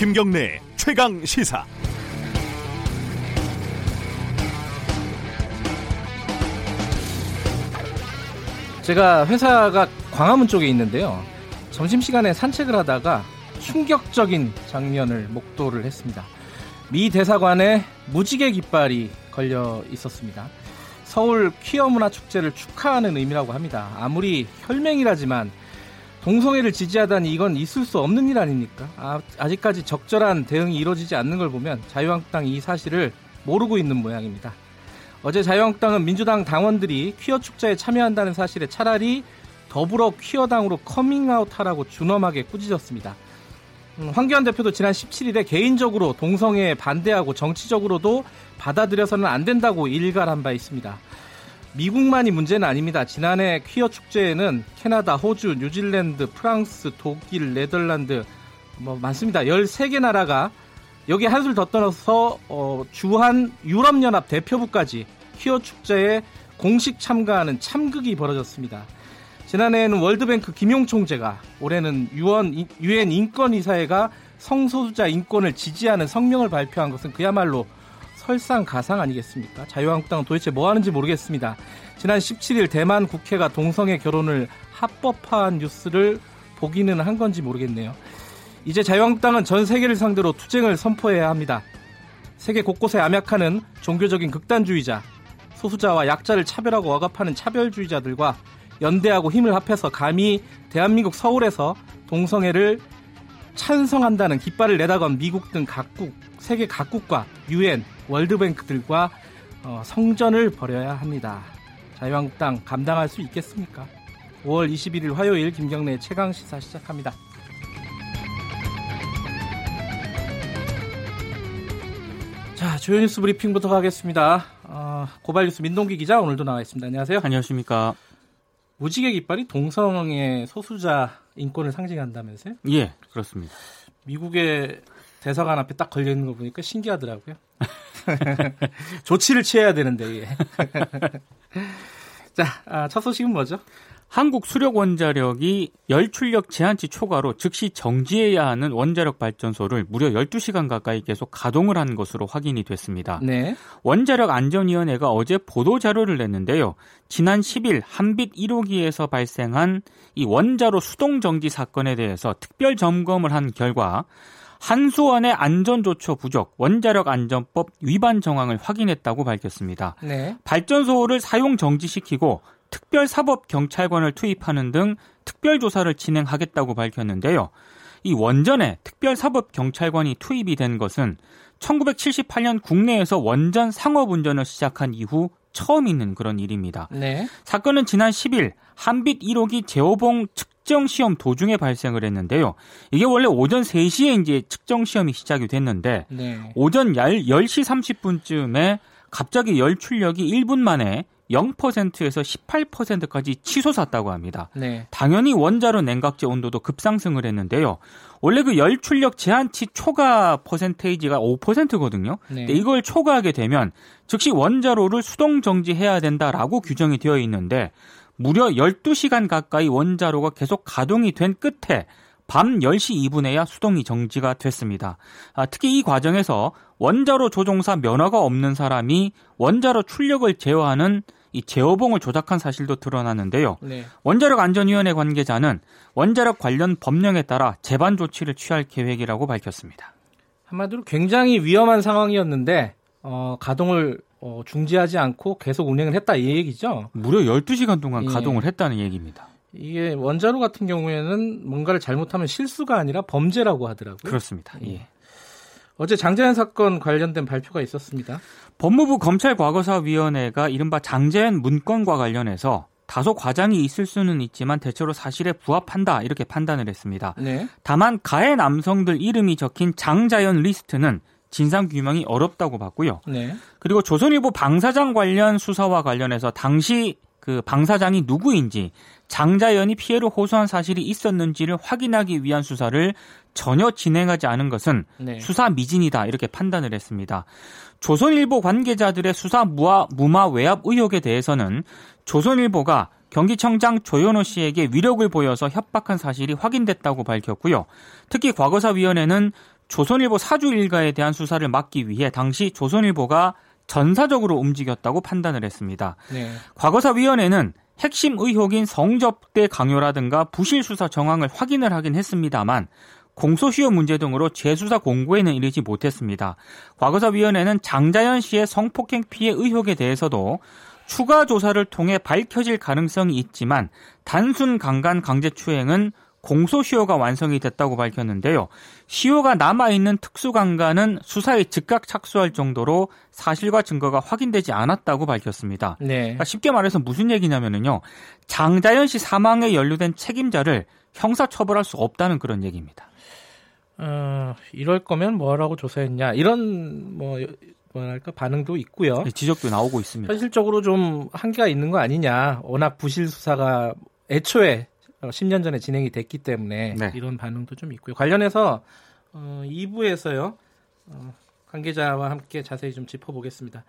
김경래 최강 시사. 제가 회사가 광화문 쪽에 있는데요. 점심시간에 산책을 하다가 충격적인 장면을 목도를 했습니다. 미 대사관에 무지개 깃발이 걸려 있었습니다. 서울 퀴어 문화 축제를 축하하는 의미라고 합니다. 아무리 혈맹이라지만 동성애를 지지하다니 이건 있을 수 없는 일 아닙니까? 아, 아직까지 적절한 대응이 이루어지지 않는 걸 보면 자유한국당이 이 사실을 모르고 있는 모양입니다. 어제 자유한국당은 민주당 당원들이 퀴어 축제에 참여한다는 사실에 차라리 더불어 퀴어당으로 커밍아웃하라고 준엄하게 꾸짖었습니다. 음, 황교안 대표도 지난 17일에 개인적으로 동성애에 반대하고 정치적으로도 받아들여서는 안 된다고 일갈한 바 있습니다. 미국만이 문제는 아닙니다. 지난해 퀴어 축제에는 캐나다, 호주, 뉴질랜드, 프랑스, 독일, 네덜란드 뭐 많습니다. 13개 나라가 여기 한술 더 떠나서 어, 주한 유럽연합 대표부까지 퀴어 축제에 공식 참가하는 참극이 벌어졌습니다. 지난해에는 월드뱅크 김용 총재가 올해는 유엔, 유엔 인권이사회가 성소수자 인권을 지지하는 성명을 발표한 것은 그야말로 설상가상 아니겠습니까? 자유한국당은 도대체 뭐 하는지 모르겠습니다. 지난 17일 대만 국회가 동성애 결혼을 합법화한 뉴스를 보기는 한 건지 모르겠네요. 이제 자유한국당은 전 세계를 상대로 투쟁을 선포해야 합니다. 세계 곳곳에 암약하는 종교적인 극단주의자, 소수자와 약자를 차별하고 억압하는 차별주의자들과 연대하고 힘을 합해서 감히 대한민국 서울에서 동성애를 찬성한다는 깃발을 내다건 미국 등 각국, 세계 각국과 유엔, 월드뱅크들과 어, 성전을 벌여야 합니다. 자유한국당 감당할 수 있겠습니까? 5월 21일 화요일 김경래 최강 시사 시작합니다. 자, 주요 뉴스 브리핑부터 가겠습니다. 어, 고발 뉴스 민동기 기자 오늘도 나와 있습니다. 안녕하세요. 안녕하십니까. 무지개 깃발이 동성애 소수자 인권을 상징한다면서요? 예, 그렇습니다. 미국의 대사관 앞에 딱 걸려 있는 거 보니까 신기하더라고요. 조치를 취해야 되는데. 예. 자, 아, 첫 소식은 뭐죠? 한국 수력 원자력이 열출력 제한치 초과로 즉시 정지해야 하는 원자력 발전소를 무려 12시간 가까이 계속 가동을 한 것으로 확인이 됐습니다. 네. 원자력 안전위원회가 어제 보도 자료를 냈는데요. 지난 10일 한빛 1호기에서 발생한 이 원자로 수동 정지 사건에 대해서 특별 점검을 한 결과 한수원의 안전조처 부족, 원자력 안전법 위반 정황을 확인했다고 밝혔습니다. 네. 발전소를 사용 정지시키고 특별사법경찰관을 투입하는 등 특별조사를 진행하겠다고 밝혔는데요. 이 원전에 특별사법경찰관이 투입이 된 것은 1978년 국내에서 원전 상업운전을 시작한 이후 처음 있는 그런 일입니다. 네. 사건은 지난 10일 한빛 1호기 제호봉 측 정 시험 도중에 발생을 했는데요. 이게 원래 오전 3시에 이제 측정 시험이 시작이 됐는데 네. 오전 10시 30분쯤에 갑자기 열 출력이 1분 만에 0%에서 18%까지 치솟았다고 합니다. 네. 당연히 원자로 냉각제 온도도 급상승을 했는데요. 원래 그 열 출력 제한치 초과 퍼센테이지가 5%거든요. 네. 근데 이걸 초과하게 되면 즉시 원자로를 수동 정지해야 된다라고 규정이 되어 있는데 무려 12시간 가까이 원자로가 계속 가동이 된 끝에 밤 10시 2분에야 수동이 정지가 됐습니다. 아, 특히 이 과정에서 원자로 조종사 면허가 없는 사람이 원자로 출력을 제어하는 이 제어봉을 조작한 사실도 드러났는데요. 네. 원자력 안전위원회 관계자는 원자력 관련 법령에 따라 제반 조치를 취할 계획이라고 밝혔습니다. 한마디로 굉장히 위험한 상황이었는데 어, 가동을 어, 중지하지 않고 계속 운행을 했다 이 얘기죠. 무려 12시간 동안 예. 가동을 했다는 얘기입니다. 이게 원자로 같은 경우에는 뭔가를 잘못하면 실수가 아니라 범죄라고 하더라고요. 그렇습니다. 예. 어제 장자연 사건 관련된 발표가 있었습니다. 법무부 검찰과거사위원회가 이른바 장자연 문건과 관련해서 다소 과장이 있을 수는 있지만 대체로 사실에 부합한다 이렇게 판단을 했습니다. 네. 다만 가해 남성들 이름이 적힌 장자연 리스트는 진상 규명이 어렵다고 봤고요. 네. 그리고 조선일보 방사장 관련 수사와 관련해서 당시 그 방사장이 누구인지 장자연이 피해를 호소한 사실이 있었는지를 확인하기 위한 수사를 전혀 진행하지 않은 것은 네. 수사 미진이다 이렇게 판단을 했습니다. 조선일보 관계자들의 수사 무마, 무마 외압 의혹에 대해서는 조선일보가 경기청장 조현호 씨에게 위력을 보여서 협박한 사실이 확인됐다고 밝혔고요. 특히 과거사위원회는 조선일보 사주 일가에 대한 수사를 막기 위해 당시 조선일보가 전사적으로 움직였다고 판단을 했습니다. 네. 과거사위원회는 핵심 의혹인 성접대 강요라든가 부실 수사 정황을 확인을 하긴 했습니다만 공소시효 문제 등으로 재수사 공고에는 이르지 못했습니다. 과거사위원회는 장자연 씨의 성폭행 피해 의혹에 대해서도 추가 조사를 통해 밝혀질 가능성이 있지만 단순 강간 강제추행은 공소시효가 완성이 됐다고 밝혔는데요. 시효가 남아있는 특수강간은 수사에 즉각 착수할 정도로 사실과 증거가 확인되지 않았다고 밝혔습니다. 네. 그러니까 쉽게 말해서 무슨 얘기냐면요. 장자연 씨 사망에 연루된 책임자를 형사처벌할 수 없다는 그런 얘기입니다. 어, 이럴 거면 뭐라고 조사했냐 이런 뭐 뭐랄까 반응도 있고요. 네, 지적도 나오고 있습니다. 현실적으로 좀 한계가 있는 거 아니냐. 워낙 부실 수사가 애초에 10년 전에 진행이 됐기 때문에 네. 이런 반응도 좀 있고요. 관련해서 어, 2부에서요. 어, 관계자와 함께 자세히 좀 짚어보겠습니다.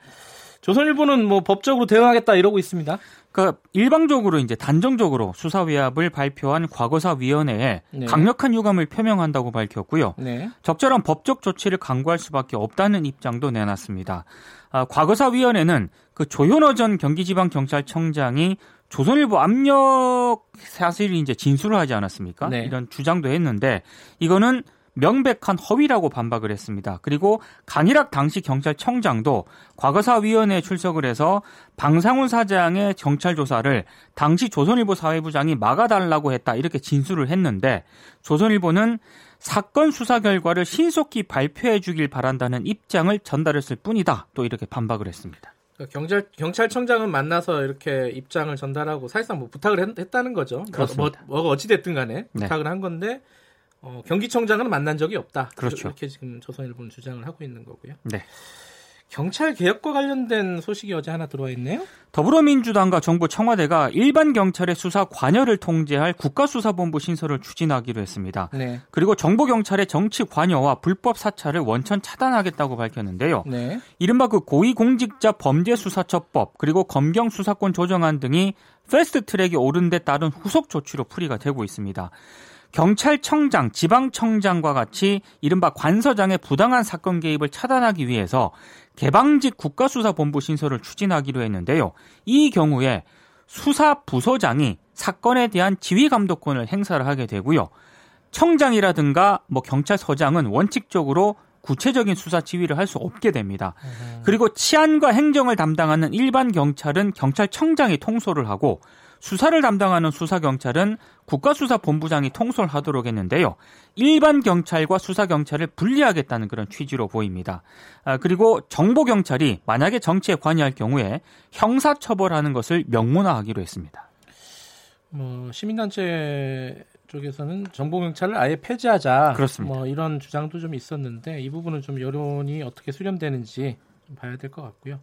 조선일보는 뭐 법적으로 대응하겠다 이러고 있습니다. 그러니까 일방적으로 이제 단정적으로 수사 위압을 발표한 과거사 위원회에 네. 강력한 유감을 표명한다고 밝혔고요. 네. 적절한 법적 조치를 강구할 수밖에 없다는 입장도 내놨습니다. 아, 과거사 위원회는 그 조현호 전 경기지방경찰청장이 조선일보 압력 사실이 이제 진술을 하지 않았습니까? 네. 이런 주장도 했는데 이거는 명백한 허위라고 반박을 했습니다. 그리고 강일학 당시 경찰청장도 과거사위원회에 출석을 해서 방상훈 사장의 경찰 조사를 당시 조선일보 사회부장이 막아달라고 했다 이렇게 진술을 했는데 조선일보는 사건 수사 결과를 신속히 발표해 주길 바란다는 입장을 전달했을 뿐이다 또 이렇게 반박을 했습니다. 그러니까 경찰 경찰청장은 만나서 이렇게 입장을 전달하고 사실상 뭐 부탁을 했, 다는 거죠. 뭐, 그렇습니다. 뭐, 뭐 어찌 됐든 간에 네. 부탁을 네. 한 건데 어, 경기청장은 만난 적이 없다. 그렇죠. 이렇게 지금 조선일보는 주장을 하고 있는 거고요. 네. 경찰 개혁과 관련된 소식이 어제 하나 들어와 있네요. 더불어민주당과 정부 청와대가 일반 경찰의 수사 관여를 통제할 국가수사본부 신설을 추진하기로 했습니다. 네. 그리고 정보 경찰의 정치 관여와 불법 사찰을 원천 차단하겠다고 밝혔는데요. 네. 이른바 그 고위공직자 범죄수사처법 그리고 검경 수사권 조정안 등이 패스트트랙에 오른 데 따른 후속 조치로 풀이가 되고 있습니다. 경찰청장, 지방청장과 같이 이른바 관서장의 부당한 사건 개입을 차단하기 위해서 개방직 국가수사본부 신설을 추진하기로 했는데요. 이 경우에 수사부서장이 사건에 대한 지휘 감독권을 행사를 하게 되고요. 청장이라든가 뭐 경찰서장은 원칙적으로 구체적인 수사 지휘를 할 수 없게 됩니다. 그리고 치안과 행정을 담당하는 일반 경찰은 경찰청장이 통솔을 하고 수사를 담당하는 수사경찰은 국가수사본부장이 통솔하도록 했는데요. 일반 경찰과 수사경찰을 분리하겠다는 그런 취지로 보입니다. 아, 그리고 정보경찰이 만약에 정치에 관여할 경우에 형사처벌하는 것을 명문화하기로 했습니다. 뭐 시민단체 쪽에서는 정보경찰을 아예 폐지하자. 그렇습니다. 뭐 이런 주장도 좀 있었는데 이 부분은 좀 여론이 어떻게 수렴되는지 좀 봐야 될 것 같고요.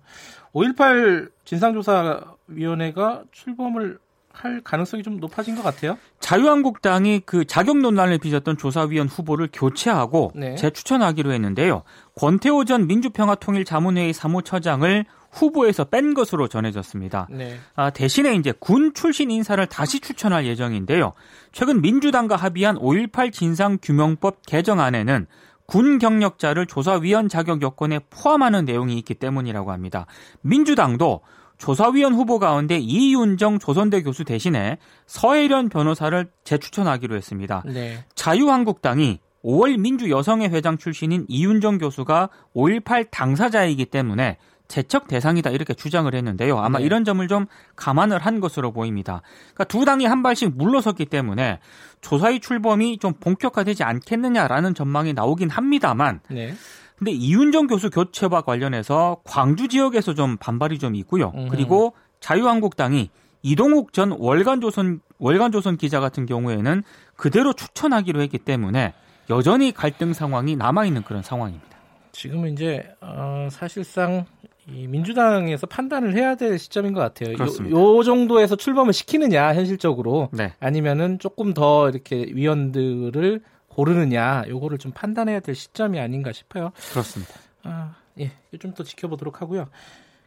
5.18 진상조사위원회가 출범을 할 가능성이 좀 높아진 것 같아요. 자유한국당이 그 자격 논란을 빚었던 조사위원 후보를 교체하고 네. 재추천하기로 했는데요. 권태호 전 민주평화통일자문회의 사무처장을 후보에서 뺀 것으로 전해졌습니다. 네. 아, 대신에 이제 군 출신 인사를 다시 추천할 예정인데요. 최근 민주당과 합의한 5.18 진상규명법 개정안에는 군 경력자를 조사위원 자격 요건에 포함하는 내용이 있기 때문이라고 합니다. 민주당도 조사위원 후보 가운데 이윤정 조선대 교수 대신에 서혜련 변호사를 재추천하기로 했습니다. 네. 자유한국당이 5월 민주여성회 회장 출신인 이윤정 교수가 5.18 당사자이기 때문에 재척 대상이다 이렇게 주장을 했는데요. 아마 네. 이런 점을 좀 감안을 한 것으로 보입니다. 그러니까 두 당이 한 발씩 물러섰기 때문에 조사위 출범이 좀 본격화되지 않겠느냐라는 전망이 나오긴 합니다만 네. 근데 이윤정 교수 교체와 관련해서 광주 지역에서 좀 반발이 좀 있고요. 음. 그리고 자유한국당이 이동욱 전 월간조선 월간조선 기자 같은 경우에는 그대로 추천하기로 했기 때문에 여전히 갈등 상황이 남아 있는 그런 상황입니다. 지금은 이제 어, 사실상 이 민주당에서 판단을 해야 될 시점인 것 같아요. 그렇습니다. 요, 요 정도에서 출범을 시키느냐 현실적으로 네. 아니면은 조금 더 이렇게 위원들을 고르느냐 요거를 좀 판단해야 될 시점이 아닌가 싶어요. 그렇습니다. 아, 예, 좀 더 지켜보도록 하고요.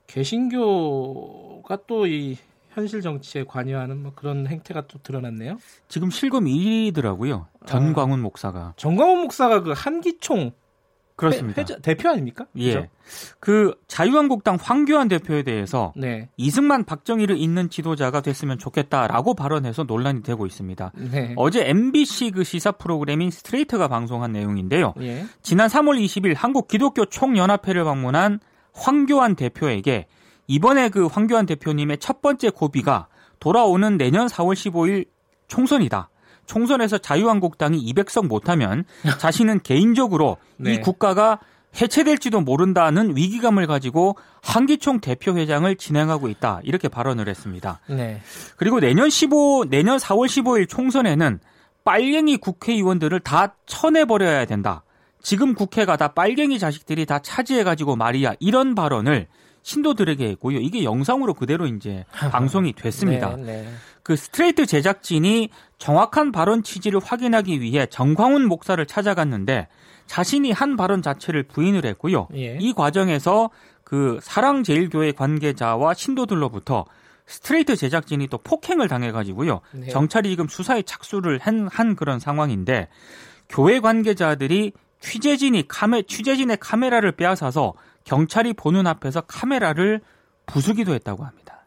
개신교가 또 이 현실 정치에 관여하는 뭐 그런 행태가 또 드러났네요. 지금 실검 1위더라고요. 전광훈 아, 목사가. 전광훈 목사가 그 한기총 그렇습니다. 회자, 대표 아닙니까? 예. 그죠? 그 자유한국당 황교안 대표에 대해서 네. 이승만 박정희를 잇는 지도자가 됐으면 좋겠다라고 발언해서 논란이 되고 있습니다. 네. 어제 MBC 그 시사 프로그램인 스트레이트가 방송한 내용인데요. 예. 지난 3월 20일 한국 기독교 총연합회를 방문한 황교안 대표에게 이번에 그 황교안 대표님의 첫 번째 고비가 돌아오는 내년 4월 15일 총선이다. 총선에서 자유한국당이 200석 못하면 자신은 개인적으로 네. 이 국가가 해체될지도 모른다는 위기감을 가지고 한기총 대표회장을 진행하고 있다. 이렇게 발언을 했습니다. 네. 그리고 내년 15 내년 4월 15일 총선에는 빨갱이 국회의원들을 다 쳐내버려야 된다. 지금 국회가 다 빨갱이 자식들이 다 차지해가지고 말이야. 이런 발언을 신도들에게 했고요. 이게 영상으로 그대로 이제 방송이 됐습니다. 네, 네. 그 스트레이트 제작진이 정확한 발언 취지를 확인하기 위해 전광훈 목사를 찾아갔는데 자신이 한 발언 자체를 부인을 했고요. 예. 이 과정에서 그 사랑제일교회 관계자와 신도들로부터 스트레이트 제작진이 또 폭행을 당해가지고요. 네. 경찰이 지금 수사에 착수를 한, 한 그런 상황인데 교회 관계자들이 취재진이 카메 취재진의 카메라를 빼앗아서 경찰이 보는 앞에서 카메라를 부수기도 했다고 합니다.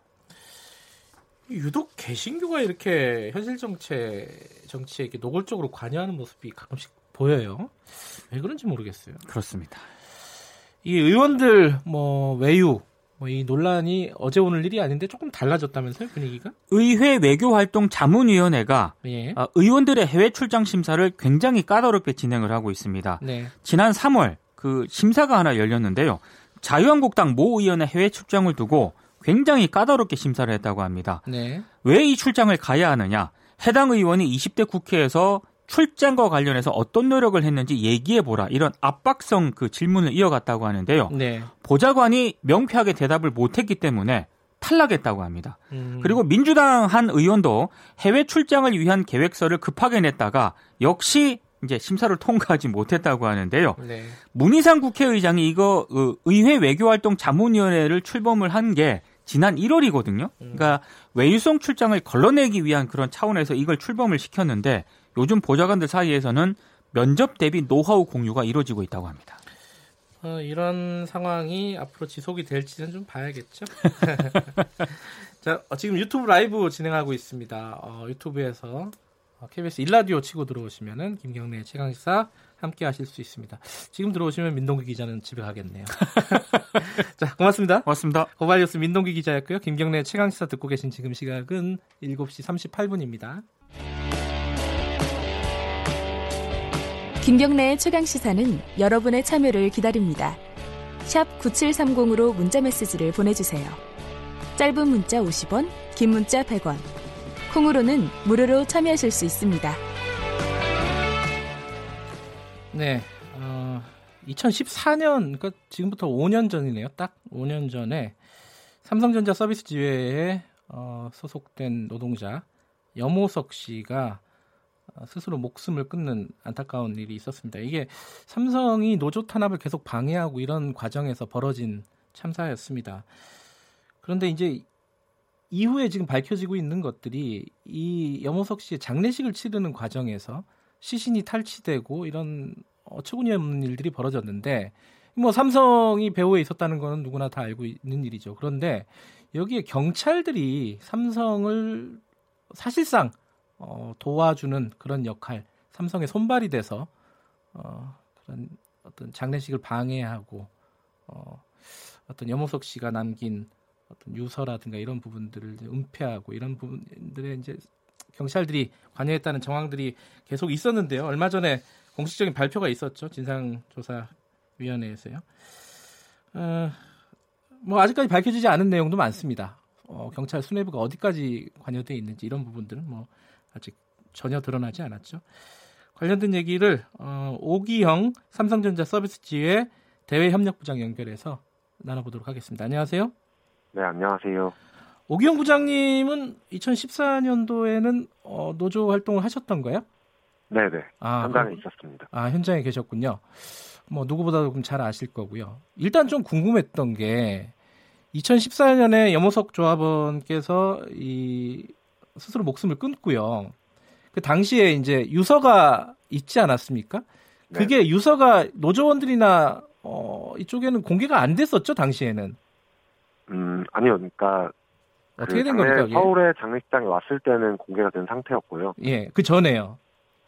유독 개신교가 이렇게 현실 정체 정치에 이렇게 노골적으로 관여하는 모습이 가끔씩 보여요. 왜 그런지 모르겠어요. 그렇습니다. 이 의원들 뭐 외유 뭐 이 논란이 어제 오늘 일이 아닌데 조금 달라졌다면서요 분위기가? 의회 외교활동 자문위원회가 예. 아, 의원들의 해외 출장 심사를 굉장히 까다롭게 진행을 하고 있습니다. 네. 지난 3월 그 심사가 하나 열렸는데요. 자유한국당 모 의원의 해외 출장을 두고 굉장히 까다롭게 심사를 했다고 합니다. 네. 왜 이 출장을 가야 하느냐? 해당 의원이 20대 국회에서 출장과 관련해서 어떤 노력을 했는지 얘기해 보라. 이런 압박성 그 질문을 이어갔다고 하는데요. 네. 보좌관이 명쾌하게 대답을 못했기 때문에 탈락했다고 합니다. 음. 그리고 민주당 한 의원도 해외 출장을 위한 계획서를 급하게 냈다가 역시 이제 심사를 통과하지 못했다고 하는데요. 네. 문희상 국회의장이 이거 어, 의회 외교활동 자문위원회를 출범을 한 게 지난 1월이거든요. 그러니까 외유성 출장을 걸러내기 위한 그런 차원에서 이걸 출범을 시켰는데 요즘 보좌관들 사이에서는 면접 대비 노하우 공유가 이루어지고 있다고 합니다. 어, 이런 상황이 앞으로 지속이 될지는 좀 봐야겠죠. 자, 어, 지금 유튜브 라이브 진행하고 있습니다. 어, 유튜브에서 어, KBS 일라디오 치고 들어오시면은 김경래 최강시사 함께 하실 수 있습니다. 지금 들어오시면 민동기 기자는 집에 가겠네요. 자, 고맙습니다. 고맙습니다. 고발뉴스 민동기 기자였고요. 김경래 최강시사 듣고 계신 지금 시각은 7시 38분입니다. 김경래의 최강 시사는 여러분의 참여를 기다립니다. 샵 9730으로 문자 메시지를 보내주세요. 짧은 문자 50원, 긴 문자 100원. 콩으로는 무료로 참여하실 수 있습니다. 네. 어, 2014년, 그러니까 지금부터 5년 전이네요. 딱 5년 전에 삼성전자 서비스 지회에 어, 소속된 노동자 염호석 씨가 어, 스스로 목숨을 끊는 안타까운 일이 있었습니다. 이게 삼성이 노조 탄압을 계속 방해하고 이런 과정에서 벌어진 참사였습니다. 그런데 이제 이후에 지금 밝혀지고 있는 것들이 이 염호석 씨의 장례식을 치르는 과정에서 시신이 탈취되고 이런 어처구니 없는 일들이 벌어졌는데 뭐 삼성이 배후에 있었다는 거는 누구나 다 알고 있는 일이죠. 그런데 여기에 경찰들이 삼성을 사실상 어, 도와주는 그런 역할, 삼성의 손발이 돼서 어, 그런 어떤 장례식을 방해하고 어, 어떤 염호석 씨가 남긴 어떤 유서라든가 이런 부분들을 은폐하고 이런 부분들에 이제 경찰들이 관여했다는 정황들이 계속 있었는데요. 얼마 전에 공식적인 발표가 있었죠. 진상조사위원회에서요. 어, 뭐 아직까지 밝혀지지 않은 내용도 많습니다. 어, 경찰 수뇌부가 어디까지 관여돼 있는지 이런 부분들은 뭐 아직 전혀 드러나지 않았죠. 관련된 얘기를 어, 오기형 삼성전자 서비스 지회 대외협력부장 연결해서 나눠보도록 하겠습니다. 안녕하세요. 네, 안녕하세요. 오기영 부장님은 2014년도에는 어, 노조 활동을 하셨던 거예요? 네네. 아, 현장에 그럼- 있었습니다. 아, 현장에 계셨군요. 뭐 누구보다도 그럼 잘 아실 거고요. 일단 좀 궁금했던 게 2014년에 염호석 조합원께서 이 스스로 목숨을 끊고요. 그 당시에 이제 유서가 있지 않았습니까? 그게 유서가 노조원들이나 어, 이쪽에는 공개가 안 됐었죠 당시에는. 음, 아니요. 그러니까 어떻게 그된 장례- 겁니까? 서울의 장례식장에 왔을 때는 공개가 된 상태였고요. 예, 그 전에요.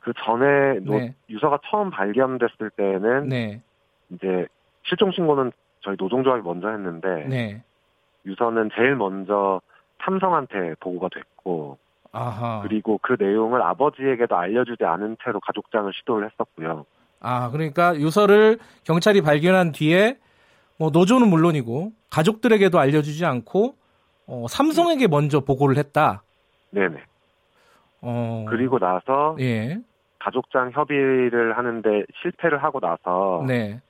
그 전에 노- 네. 유서가 처음 발견됐을 때는 네, 이제 실종 신고는 저희 노동조합이 먼저 했는데 네. 유서는 제일 먼저 삼성한테 보고가 됐고 아하. 그리고 그 내용을 아버지에게도 알려주지 않은 채로 가족장을 시도를 했었고요. 아, 그러니까 유서를 경찰이 발견한 뒤에 뭐 노조는 물론이고 가족들에게도 알려주지 않고 어, 삼성에게 먼저 보고를 했다. 네네. 어, 그리고 나서 예, 가족장 협의를 하는데 실패를 하고 나서 네,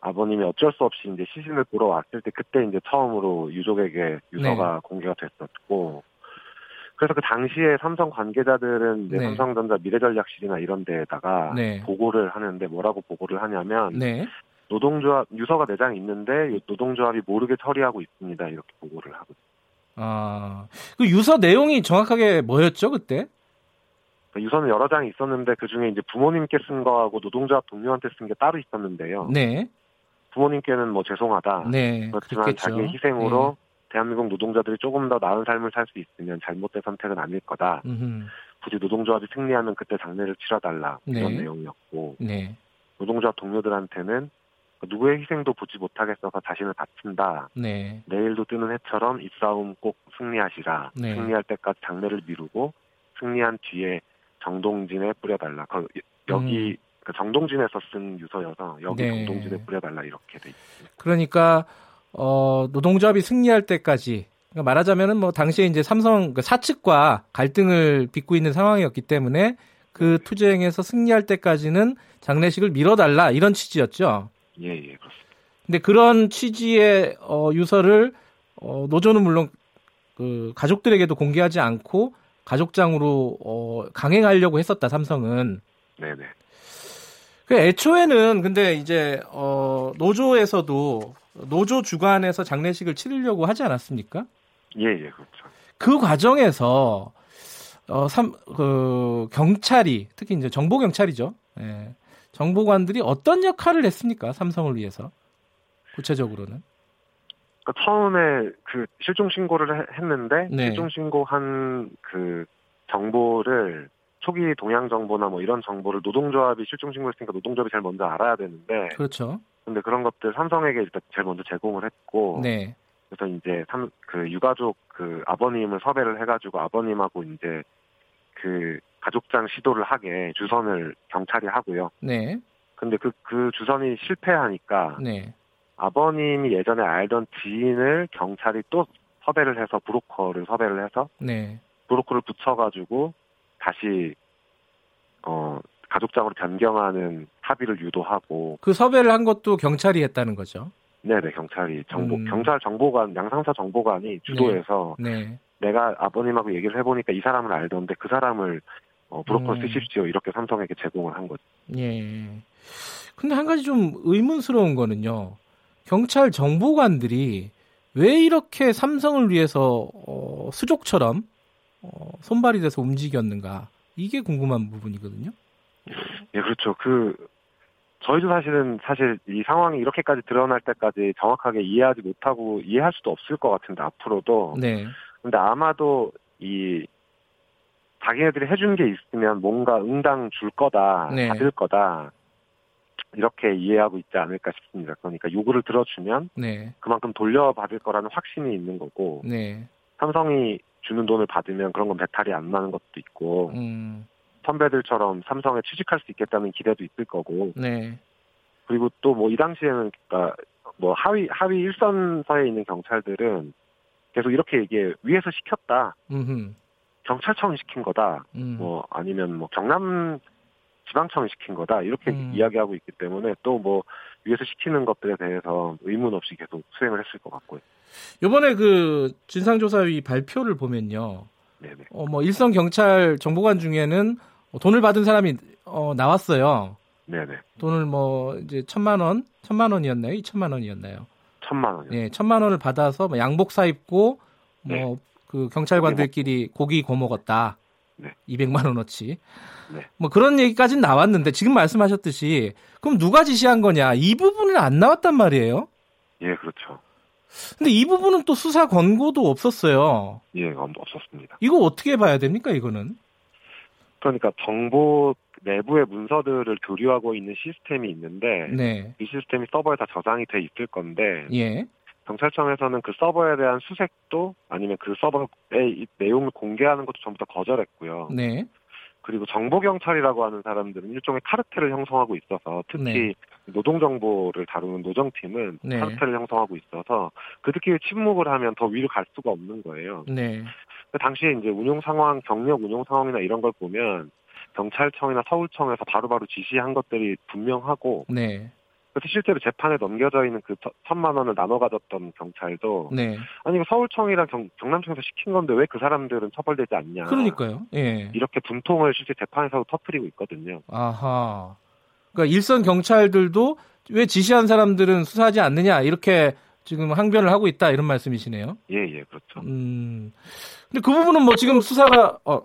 아버님이 어쩔 수 없이 이제 시신을 보러 왔을 때 그때 이제 처음으로 유족에게 유서가 네. 공개가 됐었고 그래서 그 당시에 삼성 관계자들은 이제 네. 삼성전자 미래전략실이나 이런 데에다가 네. 보고를 하는데 뭐라고 보고를 하냐면 네. 노동조합 유서가 네장 있는데 노동조합이 모르게 처리하고 있습니다 이렇게 보고를 하고 아, 그 유서 내용이 정확하게 뭐였죠 그때? 그러니까 유서는 여러 장이 있었는데 그 중에 이제 부모님께 쓴 거하고 노동조합 동료한테 쓴 게 따로 있었는데요. 네, 부모님께는 뭐 죄송하다. 네, 그렇지만 그랬겠죠. 자기의 희생으로 대한민국 노동자들이 조금 더 나은 삶을 살 수 있으면 잘못된 선택은 아닐 거다. 예. 음흠. 굳이 노동조합이 승리하면 그때 장례를 치러달라 이런 네. 내용이었고 네, 노동조합 동료들한테는 누구의 희생도 보지 못하겠어서 자신을 바친다. 네, 내일도 뜨는 해처럼 이 싸움 꼭 승리하시라. 네. 승리할 때까지 장례를 미루고 승리한 뒤에 정동진에 뿌려달라. 그 여기 그 정동진에서 쓴 유서여서 여기 음. 네. 정동진에 뿌려달라 이렇게 돼 있습니다. 그러니까 어, 노동조합이 승리할 때까지 그러니까 말하자면은 뭐 당시에 이제 삼성 그 사측과 갈등을 빚고 있는 상황이었기 때문에 그 투쟁에서 승리할 때까지는 장례식을 미뤄달라 이런 취지였죠. 예, 예, 그렇습니다. 근데 그런 취지의 어, 유서를 어, 노조는 물론 그 가족들에게도 공개하지 않고 가족장으로 어, 강행하려고 했었다 삼성은. 네, 네. 그 애초에는 근데 이제 어, 노조에서도 노조 주관에서 장례식을 치르려고 하지 않았습니까? 예, 예, 그렇죠. 그 과정에서 어, 삼, 그 경찰이 특히 이제 정보 경찰이죠. 예. 정보관들이 어떤 역할을 했습니까? 삼성을 위해서 구체적으로는. 그러니까 처음에 그 실종 신고를 해- 했는데 네. 실종 신고한 그 정보를 초기 동향 정보나 뭐 이런 정보를 노동조합이 실종 신고했으니까 노동조합이 제일 먼저 알아야 되는데 그렇죠. 근데 그런 것들 삼성에게 일단 제일 먼저 제공을 했고 네. 그래서 이제 삼, 그 유가족 그 아버님을 섭외를 해가지고 아버님하고 이제 그 가족장 시도를 하게 주선을 경찰이 하고요. 네. 근데 그, 그 주선이 실패하니까 네. 아버님이 예전에 알던 지인을 경찰이 또 섭외를 해서 브로커를 섭외를 해서 네. 브로커를 붙여가지고 다시 어 가족장으로 변경하는 합의를 유도하고 그 섭외를 한 것도 경찰이 했다는 거죠. 네네 경찰이 정보 음. 경찰 정보관 양상사 정보관이 주도해서 네. 내가 아버님하고 얘기를 해보니까 이 사람을 알던데 그 사람을 어, 브로커 음. 쓰십시오 이렇게 삼성에게 제공을 한 거죠. 예. 근데 한 가지 좀 의문스러운 거는요. 경찰 정보관들이 왜 이렇게 삼성을 위해서 어, 수족처럼 어, 손발이 돼서 움직였는가? 이게 궁금한 부분이거든요. 예 그렇죠. 그 저희도 사실은 사실 이 상황이 이렇게까지 드러날 때까지 정확하게 이해하지 못하고 이해할 수도 없을 것 같은데 앞으로도 네. 근데 아마도 이 자기네들이 해준 게 있으면 뭔가 응당 줄 거다, 네. 받을 거다 이렇게 이해하고 있지 않을까 싶습니다. 그러니까 요구를 들어주면 네. 그만큼 돌려받을 거라는 확신이 있는 거고 네. 삼성이 주는 돈을 받으면 그런 건 배탈이 안 나는 것도 있고 음. 선배들처럼 삼성에 취직할 수 있겠다는 기대도 있을 거고 네. 그리고 또 뭐 이 당시에는 그러니까 뭐 하위 하위 일선서에 있는 경찰들은 계속 이렇게 얘기해 위에서 시켰다 음흠. 경찰청이 시킨 거다 음. 뭐 아니면 뭐 경남 지방청이 시킨 거다 이렇게 음. 이야기하고 있기 때문에 또 뭐 위에서 시키는 것들에 대해서 의문 없이 계속 수행을 했을 것 같고요. 요번에 그 진상조사위 발표를 보면요. 네네. 어, 뭐 일선 경찰 정보관 중에는 돈을 받은 사람이 어, 나왔어요. 네네. 돈을 뭐 이제 천만 원, 천만 원이었나요? 이천만 원이었나요? 천만 원이요. 예, 천만 원을 받아서 뭐 양복 사 입고 네. 뭐그 경찰관들끼리 고기 고 먹었다. 네. 200만 원어치. 네. 뭐 그런 얘기까지는 나왔는데 지금 말씀하셨듯이 그럼 누가 지시한 거냐 이 부분은 안 나왔단 말이에요. 예, 그렇죠. 근데 이 부분은 또 수사 권고도 없었어요. 예, 없었습니다. 이거 어떻게 봐야 됩니까 이거는? 그러니까 정보 내부의 문서들을 교류하고 있는 시스템이 있는데 네. 이 시스템이 서버에 다 저장이 돼 있을 건데 예. 경찰청에서는 그 서버에 대한 수색도 아니면 그 서버의 이 내용을 공개하는 것도 전부 다 거절했고요. 네. 그리고 정보경찰이라고 하는 사람들은 일종의 카르텔을 형성하고 있어서 특히 네. 노동정보를 다루는 노정팀은 네. 카르텔을 형성하고 있어서 그들끼리 침묵을 하면 더 위로 갈 수가 없는 거예요. 네. 당시에 이제 운용 상황, 경력 운용 상황이나 이런 걸 보면 경찰청이나 서울청에서 바로바로 지시한 것들이 분명하고 네. 그래서 실제로 재판에 넘겨져 있는 그 천- 천만 원을 나눠 가졌던 경찰도 네. 아니 서울청이랑 경, 경남청에서 시킨 건데 왜 그 사람들은 처벌되지 않냐 그러니까요. 예. 이렇게 분통을 실제 재판에서 터뜨리고 있거든요. 아하. 그러니까 일선 경찰들도 왜 지시한 사람들은 수사하지 않느냐 이렇게 지금 항변을 하고 있다 이런 말씀이시네요. 예, 예, 그렇죠. 음. 근데 그 부분은 뭐 지금 수사가 어,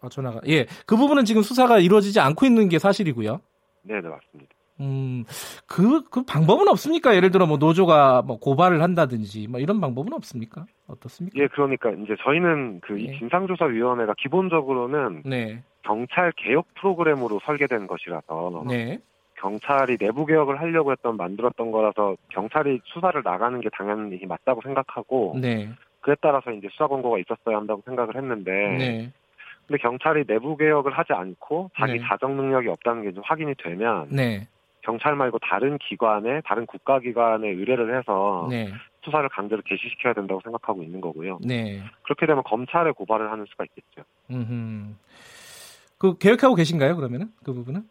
아, 전화가 예. 그 부분은 지금 수사가 이루어지지 않고 있는 게 사실이고요. 네, 네, 맞습니다. 음. 그, 그 방법은 없습니까? 예를 들어 뭐 노조가 뭐 고발을 한다든지 뭐 이런 방법은 없습니까? 어떻습니까? 예, 그러니까 이제 저희는 그이 네. 진상조사위원회가 기본적으로는 네. 경찰 개혁 프로그램으로 설계된 것이라서 네. 경찰이 내부 개혁을 하려고 했던 만들었던 거라서 경찰이 수사를 나가는 게 당연히 맞다고 생각하고 네. 그에 따라서 이제 수사 권고가 있었어야 한다고 생각을 했는데 네. 근데 경찰이 내부 개혁을 하지 않고 자기 네. 자정 능력이 없다는 게 좀 확인이 되면 네. 경찰 말고 다른 기관에 다른 국가기관에 의뢰를 해서 네. 수사를 강제로 개시시켜야 된다고 생각하고 있는 거고요. 네. 그렇게 되면 검찰에 고발을 하는 수가 있겠죠. 음. 그 계획하고 계신가요? 그러면은 그 부분은?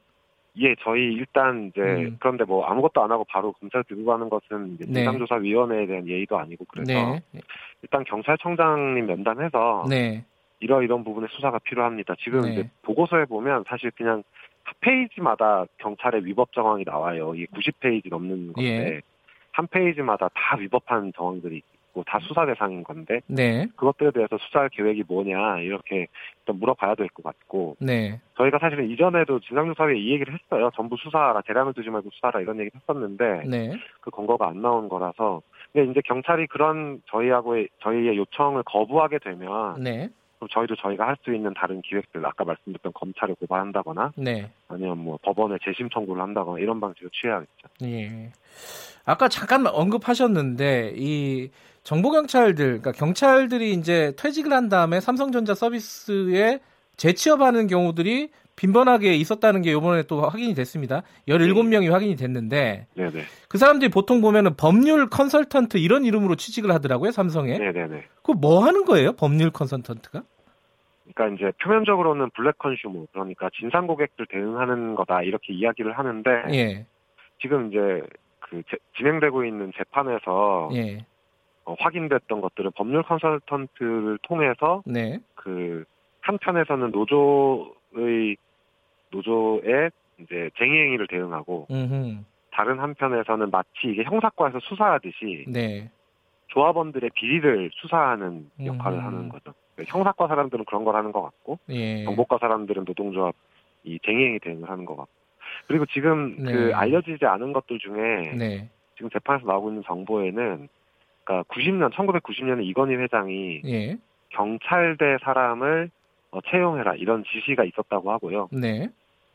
예, 저희 일단 이제 음. 그런데 뭐 아무것도 안 하고 바로 검찰 들고 가는 것은 이제 네. 진상조사위원회에 대한 예의도 아니고 그래서 네. 일단 경찰청장님 면담해서 네. 이러 이런 부분에 수사가 필요합니다. 지금 네. 이제 보고서에 보면 사실 그냥 페이지마다 경찰의 위법 정황이 나와요. 이게 90페이지 넘는 건데 예. 한 페이지마다 다 위법한 정황들이 있고 다 수사 대상인 건데 네. 그것들에 대해서 수사할 계획이 뭐냐 이렇게 일단 물어봐야 될 것 같고 네. 저희가 사실은 이전에도 진상조사위에 이 얘기를 했어요. 전부 수사하라, 재량을 두지 말고 수사하라 이런 얘기를 했었는데 네. 그 권고가 안 나온 거라서 근데 이제 경찰이 그런 저희하고의 저희의 요청을 거부하게 되면 네. 그럼 저희도 저희가 할 수 있는 다른 기획들 아까 말씀드렸던 검찰을 고발한다거나 네. 아니면 뭐 법원에 재심 청구를 한다거나 이런 방식을 취해야겠죠. 예. 아까 잠깐 언급하셨는데 이 정보 경찰들, 그러니까 경찰들이 이제 퇴직을 한 다음에 삼성전자 서비스에 재취업하는 경우들이 빈번하게 있었다는 게 이번에 또 확인이 됐습니다. 17명이 확인이 됐는데 네네. 그 사람들이 보통 보면은 법률 컨설턴트 이런 이름으로 취직을 하더라고요, 삼성에. 네네네. 그거 뭐 하는 거예요? 법률 컨설턴트가? 그러니까 이제 표면적으로는 블랙 컨슈머 그러니까 진상 고객들 대응하는 거다 이렇게 이야기를 하는데 예. 지금 이제 그 제- 진행되고 있는 재판에서 예. 어, 확인됐던 것들은 법률 컨설턴트를 통해서 네. 그 한편에서는 노조의 노조의 이제 쟁의 행위를 대응하고 음흠. 다른 한편에서는 마치 이게 형사과에서 수사하듯이 네. 조합원들의 비리를 수사하는 역할을 음. 하는 거죠. 그러니까 형사과 사람들은 그런 걸 하는 것 같고 예. 정보과 사람들은 노동조합 이 쟁의행위 대응을 하는 것 같고 그리고 지금 네. 그 알려지지 않은 것들 중에 네. 지금 재판에서 나오고 있는 정보에는 그러니까 90년 1990년에 이건희 회장이 예. 경찰대 사람을 어, 채용해라 이런 지시가 있었다고 하고요. 네.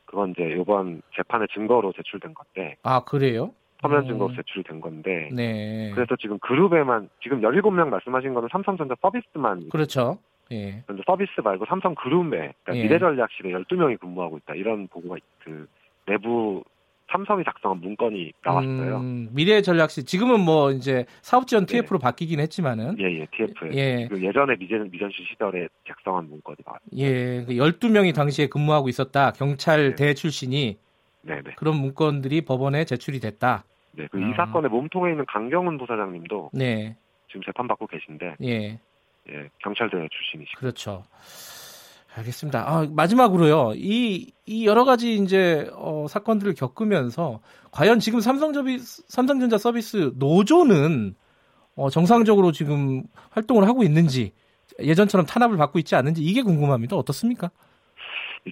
그건 이제 이번 재판의 증거로 제출된 건데 아, 그래요? 서면 음. 증거로 제출이 된 건데 네. 그래서 지금 그룹에만 지금 17명 말씀하신 거는 삼성전자 서비스만 그렇죠. 예. 그런데 서비스 말고 삼성 그룹에 그러니까 예. 미래전략실에 12명이 근무하고 있다 이런 보고가 있- 그 내부 삼성이 작성한 문건이 나왔어요. 음, 미래 전략실 지금은 뭐 이제 사업 지원 네. TF로 바뀌긴 했지만은 예예 TF에 예. 그 예전에 미전 미전시 시절에 작성한 문건이 나왔어요. 예, 그 12명이 당시에 근무하고 있었다. 경찰대 출신이 네네. 그런 문건들이 법원에 제출이 됐다. 네. 그이 아. 사건의 몸통에 있는 강경훈 부사장님도 네. 지금 재판 받고 계신데 예. 예, 경찰대 출신이시고. 그렇죠. 알겠습니다. 아, 마지막으로요. 이, 이 여러 가지 이제, 어, 사건들을 겪으면서, 과연 지금 삼성전비, 삼성전자 서비스 노조는, 어, 정상적으로 지금 활동을 하고 있는지, 예전처럼 탄압을 받고 있지 않은지 이게 궁금합니다. 어떻습니까?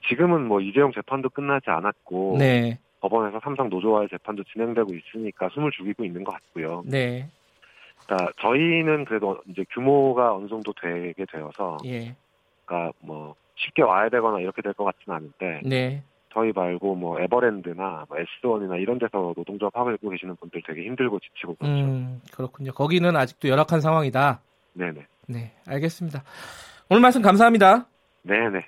지금은 뭐 이재용 재판도 끝나지 않았고 네, 법원에서 삼성 노조와의 재판도 진행되고 있으니까 숨을 죽이고 있는 것 같고요. 네, 그러니까 저희는 그래도 이제 규모가 어느 정도 되게 되어서 예, 그러니까 뭐 쉽게 와야 되거나 이렇게 될 것 같지는 않은데 네. 저희 말고 뭐 에버랜드나 뭐 S1이나 이런 데서 노동조합 하고 있고 계시는 분들 되게 힘들고 지치고 그렇죠. 음, 그렇군요. 거기는 아직도 열악한 상황이다. 네네. 네, 알겠습니다. 오늘 말씀 감사합니다. 네네.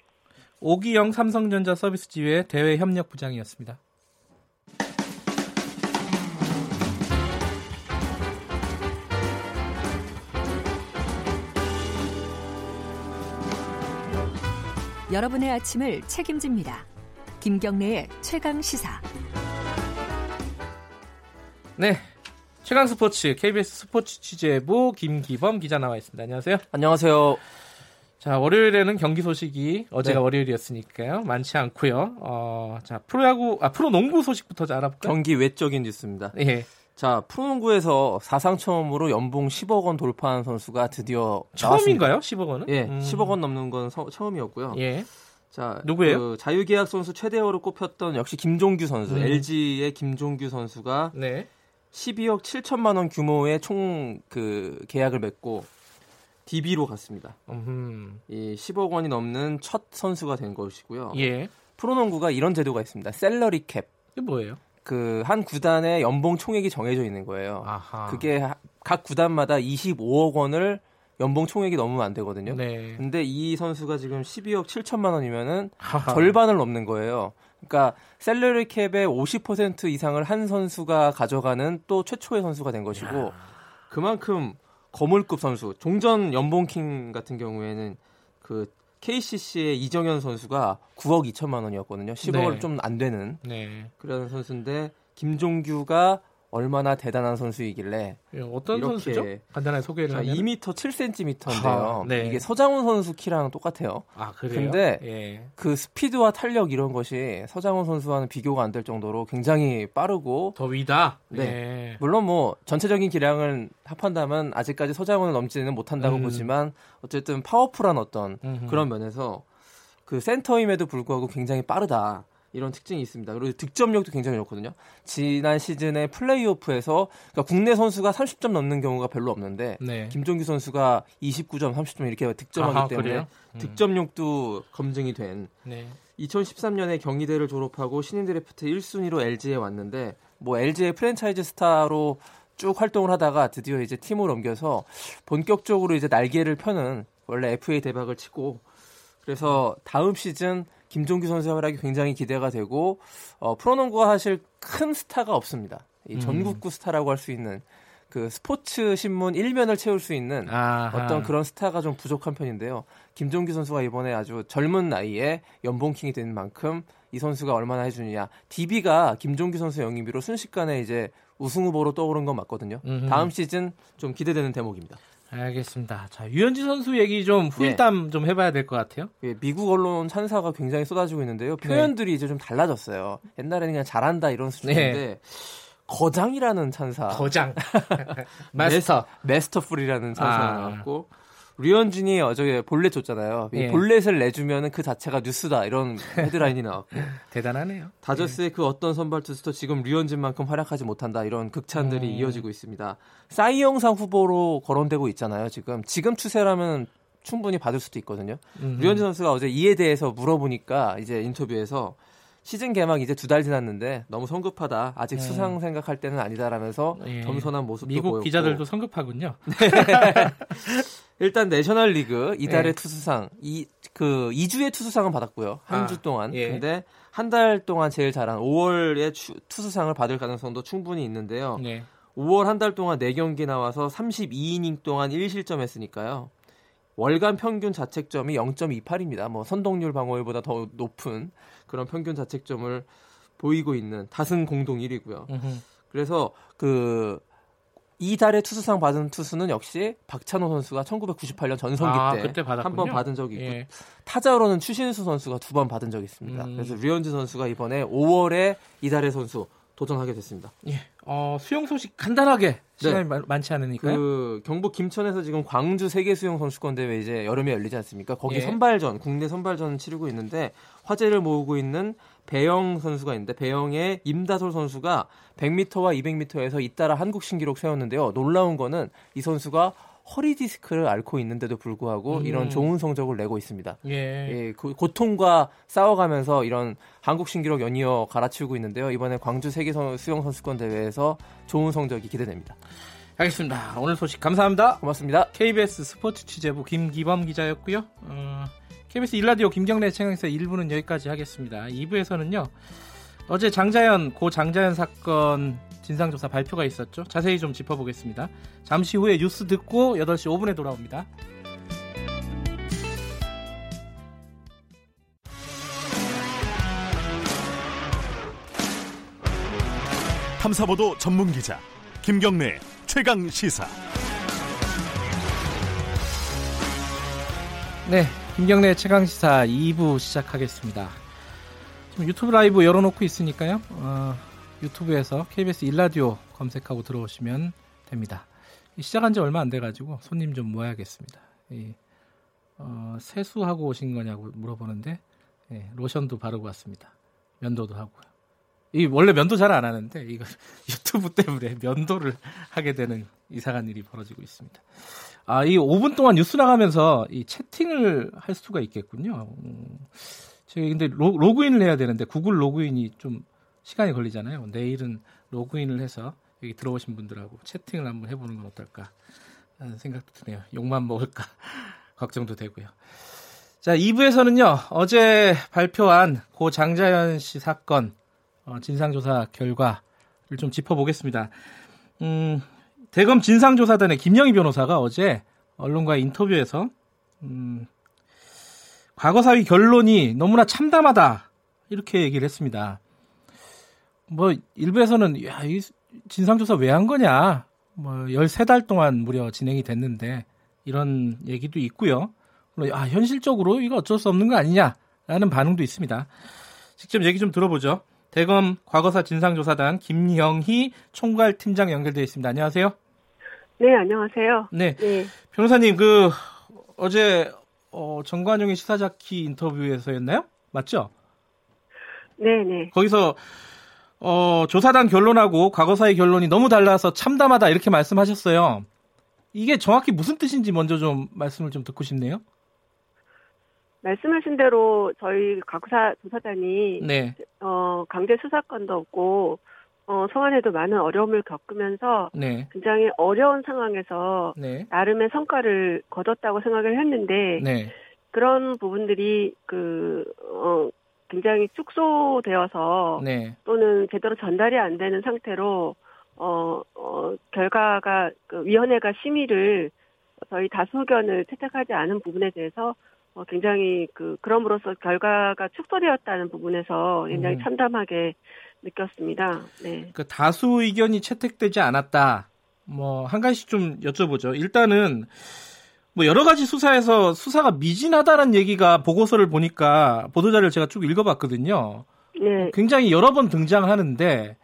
오기영 삼성전자 서비스 지회 대외 협력 부장이었습니다. 여러분의 아침을 책임집니다. 김경래의 최강 시사. 네. 최강 스포츠 KBS 스포츠 취재부 김기범 기자 나와 있습니다. 안녕하세요. 안녕하세요. 자, 월요일에는 경기 소식이 어제가 네. 월요일이었으니까요. 많지 않고요. 어, 자, 프로야구 아 프로농구 소식부터 좀 알아볼까요? 경기 외적인 뉴스입니다. 예. 자, 프로농구에서 사상 처음으로 연봉 10억 원 돌파한 선수가 드디어 처음인가요? 10억 원은? 나왔습니다. 예, 음. 10억 원 넘는 건 서- 처음이었고요. 예. 자, 누구예요? 그 자유계약 선수 최대어로 꼽혔던 역시 김종규 선수, 음. LG의 김종규 선수가 네. 12억 7천만 원 규모의 총 그 계약을 맺고 DB로 갔습니다. 음. 이 10억 원이 넘는 첫 선수가 된 것이고요. 예. 프로농구가 이런 제도가 있습니다. 셀러리 캡. 이게 뭐예요? 그 한 구단의 연봉 총액이 정해져 있는 거예요. 아하. 그게 하- 각 구단마다 25억 원을 연봉 총액이 넘으면 안 되거든요. 네. 근데 이 선수가 지금 12억 7천만 원이면은 하하. 절반을 넘는 거예요. 그러니까 셀러리 캡의 50% 이상을 한 선수가 가져가는 또 최초의 선수가 된 것이고 그만큼 거물급 선수 종전 연봉킹 같은 경우에는 그 KCC의 이정현 선수가 9억 2천만 원이었거든요. 10억을 네. 좀안 되는 네. 그런 선수인데 김종규가 얼마나 대단한 선수이길래 예, 어떤 선수죠? 간단하게 소개를 자, 하면 2m 7cm인데요. 아하, 네. 이게 서장훈 선수 키랑 똑같아요. 아, 그래요? 근데 예. 그 스피드와 탄력 이런 것이 서장훈 선수와는 비교가 안 될 정도로 굉장히 빠르고 더 위다. 네. 예. 물론 뭐 전체적인 기량을 합한다면 아직까지 서장훈을 넘지는 못한다고 음. 보지만 어쨌든 파워풀한 어떤 음흠. 그런 면에서 그 센터임에도 불구하고 굉장히 빠르다. 이런 특징이 있습니다. 그리고 득점력도 굉장히 좋거든요. 지난 시즌에 플레이오프에서 그러니까 국내 선수가 30점 넘는 경우가 별로 없는데 네. 김종규 선수가 29점, 30점 이렇게 득점하기 아하, 때문에? 음. 득점력도 검증이 된 네. 2013년에 경희대를 졸업하고 신인 드래프트 1순위로 LG에 왔는데 뭐 LG의 프랜차이즈 스타로 쭉 활동을 하다가 드디어 이제 팀을 옮겨서 본격적으로 이제 날개를 펴는 원래 FA 대박을 치고 그래서 다음 시즌 김종규 선수의 활약이 굉장히 기대가 되고 어, 프로농구가 사실 큰 스타가 없습니다. 이 음. 전국구 스타라고 할 수 있는 그 스포츠 신문 일면을 채울 수 있는 아하. 어떤 그런 스타가 좀 부족한 편인데요. 김종규 선수가 이번에 아주 젊은 나이에 연봉킹이 된 만큼 이 선수가 얼마나 해주느냐. DB가 김종규 선수 영입으로 순식간에 이제 우승 후보로 떠오른 건 맞거든요. 음흠. 다음 시즌 좀 기대되는 대목입니다. 알겠습니다. 자, 유현지 선수 얘기 좀 후일담 좀 해봐야 될 것 같아요. 예, 미국 언론 찬사가 굉장히 쏟아지고 있는데요. 표현들이 이제 좀 달라졌어요. 옛날에는 그냥 잘한다 이런 수준인데 거장이라는 찬사, 거장. 마스터. 메스터풀이라는 찬사가 아. 나왔고 류현진이 어제 볼넷 줬잖아요. 이 예. 볼넷을 내주면은 그 자체가 뉴스다 이런 헤드라인이 나왔고 대단하네요. 다저스의 그 어떤 선발 투수도 지금 류현진만큼 활약하지 못한다 이런 극찬들이 음. 이어지고 있습니다. 사이영상 후보로 거론되고 있잖아요. 지금 지금 추세라면 충분히 받을 수도 있거든요. 음흠. 류현진 선수가 어제 이에 대해서 물어보니까 이제 인터뷰에서 시즌 개막 이제 두 달 지났는데 너무 성급하다. 아직 음. 수상 생각할 때는 아니다라면서 예. 겸손한 모습도 미국 보였고 기자들도 성급하군요. 일단 내셔널 리그 이달의 예. 투수상 이 그 2주의 투수상은 받았고요. 한 아, 주 동안. 예. 근데 한 달 동안 제일 잘한 5월의 투수상을 받을 가능성도 충분히 있는데요. 네. 5월 한 달 동안 4경기 나와서 32이닝 동안 1실점 했으니까요. 월간 평균 자책점이 0.28입니다. 뭐 선동률 방어율보다 더 높은 그런 평균 자책점을 보이고 있는 다승 공동 1위고요. 음흠. 그래서 그 이달에 투수상 받은 투수는 역시 박찬호 선수가 1998년 전성기 아, 때 한. 번 받은 적이 있고 예. 타자로는 추신수 선수가 두 번 받은 적이 있습니다. 음. 그래서 류현진 선수가 이번에 5월에 이달의 선수 도전하게 됐습니다. 예. 어, 수영 소식 간단하게 시간이 네. 많 지 않으니까요. 그 경북 김천에서 지금 광주 세계 수영 선수권 대회 이제 여름에 열리지 않습니까? 거기 예. 선발전, 국내 선발전 치르고 있는데 화제를 모으고 있는 배영 선수가 있는데 배영의 임다솔 선수가 100m와 200m에서 잇따라 한국 신기록 세웠는데요. 놀라운 거는 이 선수가 허리 디스크를 앓고 있는데도 불구하고 음. 이런 좋은 성적을 내고 있습니다. 예. 예, 그 고통과 싸워가면서 이런 한국 신기록 연이어 갈아치우고 있는데요. 이번에 광주 세계 수영 선수권 대회에서 좋은 성적이 기대됩니다. 알겠습니다. 오늘 소식 감사합니다. 고맙습니다. KBS 스포츠 취재부 김기범 기자였고요. 어, KBS 일라디오 김경래 채널에서 1부는 여기까지 하겠습니다. 2부에서는요. 어제 장자연 고 장자연 사건 진상조사 발표가 있었죠. 자세히 좀 짚어보겠습니다. 잠시 후에 뉴스 듣고 8시 5분에 돌아옵니다. 탐사보도 전문 기자 김경래 최강 시사. 네, 김경래 최강 시사 2부 시작하겠습니다. 지금 유튜브 라이브 열어놓고 있으니까요. 어, 유튜브에서 KBS 일라디오 검색하고 들어오시면 됩니다. 시작한 지 얼마 안 돼가지고 손님 좀 모아야겠습니다. 이, 어, 세수하고 오신 거냐고 물어보는데 예, 로션도 바르고 왔습니다. 면도도 하고요. 이 원래 면도 잘 안 하는데 이거 유튜브 때문에 면도를 하게 되는 이상한 일이 벌어지고 있습니다. 아, 이 5분 동안 뉴스 나가면서 이 채팅을 할 수가 있겠군요. 음, 제가 근데 로, 로그인을 해야 되는데 구글 로그인이 좀 시간이 걸리잖아요. 내일은 로그인을 해서 여기 들어오신 분들하고 채팅을 한번 해보는 건 어떨까 하는 생각도 드네요. 욕만 먹을까 걱정도 되고요. 자, 2부에서는요, 어제 발표한 고 장자연 씨 사건 어, 진상조사 결과를 좀 짚어보겠습니다. 음, 대검 진상조사단의 김영희 변호사가 어제 언론과의 인터뷰에서 음, 과거사위 결론이 너무나 참담하다 이렇게 얘기를 했습니다. 뭐 일부에서는 야, 이 진상조사 왜 한 거냐? 뭐 13달 동안 무려 진행이 됐는데 이런 얘기도 있고요. 아, 현실적으로 이거 어쩔 수 없는 거 아니냐라는 반응도 있습니다. 직접 얘기 좀 들어보죠. 대검 과거사 진상조사단 김영희 총괄팀장 연결되어 있습니다. 안녕하세요. 네, 안녕하세요. 네. 네. 변호사님, 그, 어제, 어, 정관용의 시사자키 인터뷰에서였나요? 맞죠? 네네. 네. 거기서 어, 조사단 결론하고 과거사의 결론이 너무 달라서 참담하다 이렇게 말씀하셨어요. 이게 정확히 무슨 뜻인지 먼저 좀 말씀을 좀 듣고 싶네요. 말씀하신 대로 저희 과거사 조사단이 네. 어, 강제 수사권도 없고 어, 소환에도 많은 어려움을 겪으면서 네. 굉장히 어려운 상황에서 네. 나름의 성과를 거뒀다고 생각을 했는데 네. 그런 부분들이 그 어, 굉장히 축소되어서 네. 또는 제대로 전달이 안 되는 상태로 어, 어 결과가 그 위원회가 심의를 저희 다수 의견을 채택하지 않은 부분에 대해서 어, 굉장히 그 그럼으로써 결과가 축소되었다는 부분에서 굉장히 음. 참담하게 느꼈습니다. 네. 그 다수 의견이 채택되지 않았다. 뭐 한 가지씩 좀 여쭤보죠. 일단은 뭐 여러 가지 수사에서 수사가 미진하다는 얘기가 보고서를 보니까 보도자료를 제가 쭉 읽어봤거든요. 네. 굉장히 여러 번 등장하는데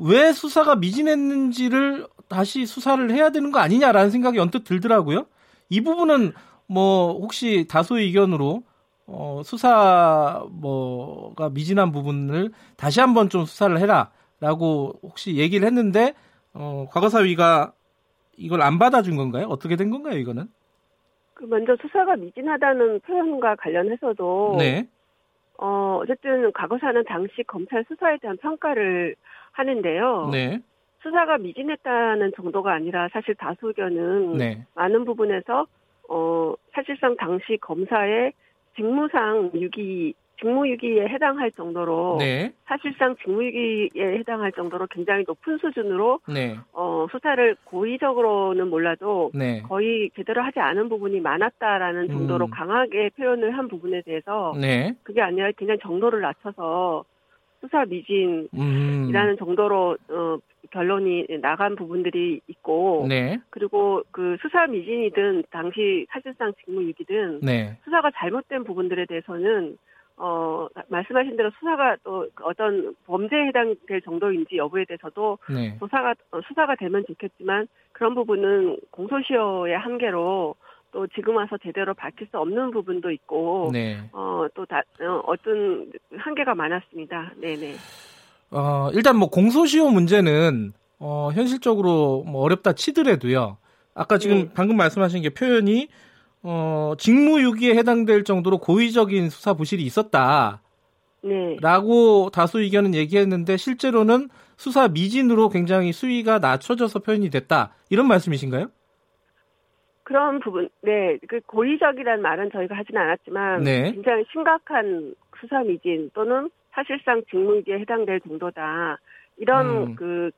왜 수사가 미진했는지를 다시 수사를 해야 되는 거 아니냐라는 생각이 언뜻 들더라고요. 이 부분은 뭐 혹시 다수 의견으로 어, 수사 뭐가 미진한 부분을 다시 한번 좀 수사를 해라라고 혹시 얘기를 했는데 어, 과거사위가 이걸 안 받아준 건가요? 어떻게 된 건가요, 이거는? 그 먼저 수사가 미진하다는 표현과 관련해서도 네. 어 어쨌든 과거사는 당시 검찰 수사에 대한 평가를 하는데요. 네. 수사가 미진했다는 정도가 아니라 사실 다수 의견은 네. 많은 부분에서 어 사실상 당시 검사의 직무상 유기 직무유기에 해당할 정도로 네. 사실상 직무유기에 해당할 정도로 굉장히 높은 수준으로 네. 어, 수사를 고의적으로는 몰라도 네. 거의 제대로 하지 않은 부분이 많았다라는 정도로 음. 강하게 표현을 한 부분에 대해서 네. 그게 아니라 그냥 정도를 낮춰서 수사 미진이라는 음. 정도로 어, 결론이 나간 부분들이 있고 네. 그리고 그 수사 미진이든 당시 사실상 직무유기든 네. 수사가 잘못된 부분들에 대해서는 어, 말씀하신 대로 수사가 또 어떤 범죄에 해당될 정도인지 여부에 대해서도 네. 조사가, 어, 수사가 되면 좋겠지만 그런 부분은 공소시효의 한계로 또 지금 와서 제대로 밝힐 수 없는 부분도 있고 네. 어 또 다 어, 어떤 한계가 많았습니다. 네네. 어 일단 뭐 공소시효 문제는 어 현실적으로 뭐 어렵다 치더라도요. 아까 지금 네. 방금 말씀하신 게 표현이 어 직무유기에 해당될 정도로 고의적인 수사 부실이 있었다. 네. 라고 다수 의견은 얘기했는데 실제로는 수사 미진으로 굉장히 수위가 낮춰져서 표현이 됐다. 이런 말씀이신가요? 그런 부분, 네, 그 고의적이라는 말은 저희가 하지는 않았지만 네. 굉장히 심각한 수사 미진 또는 사실상 직무유기에 해당될 정도다. 이런 음. 그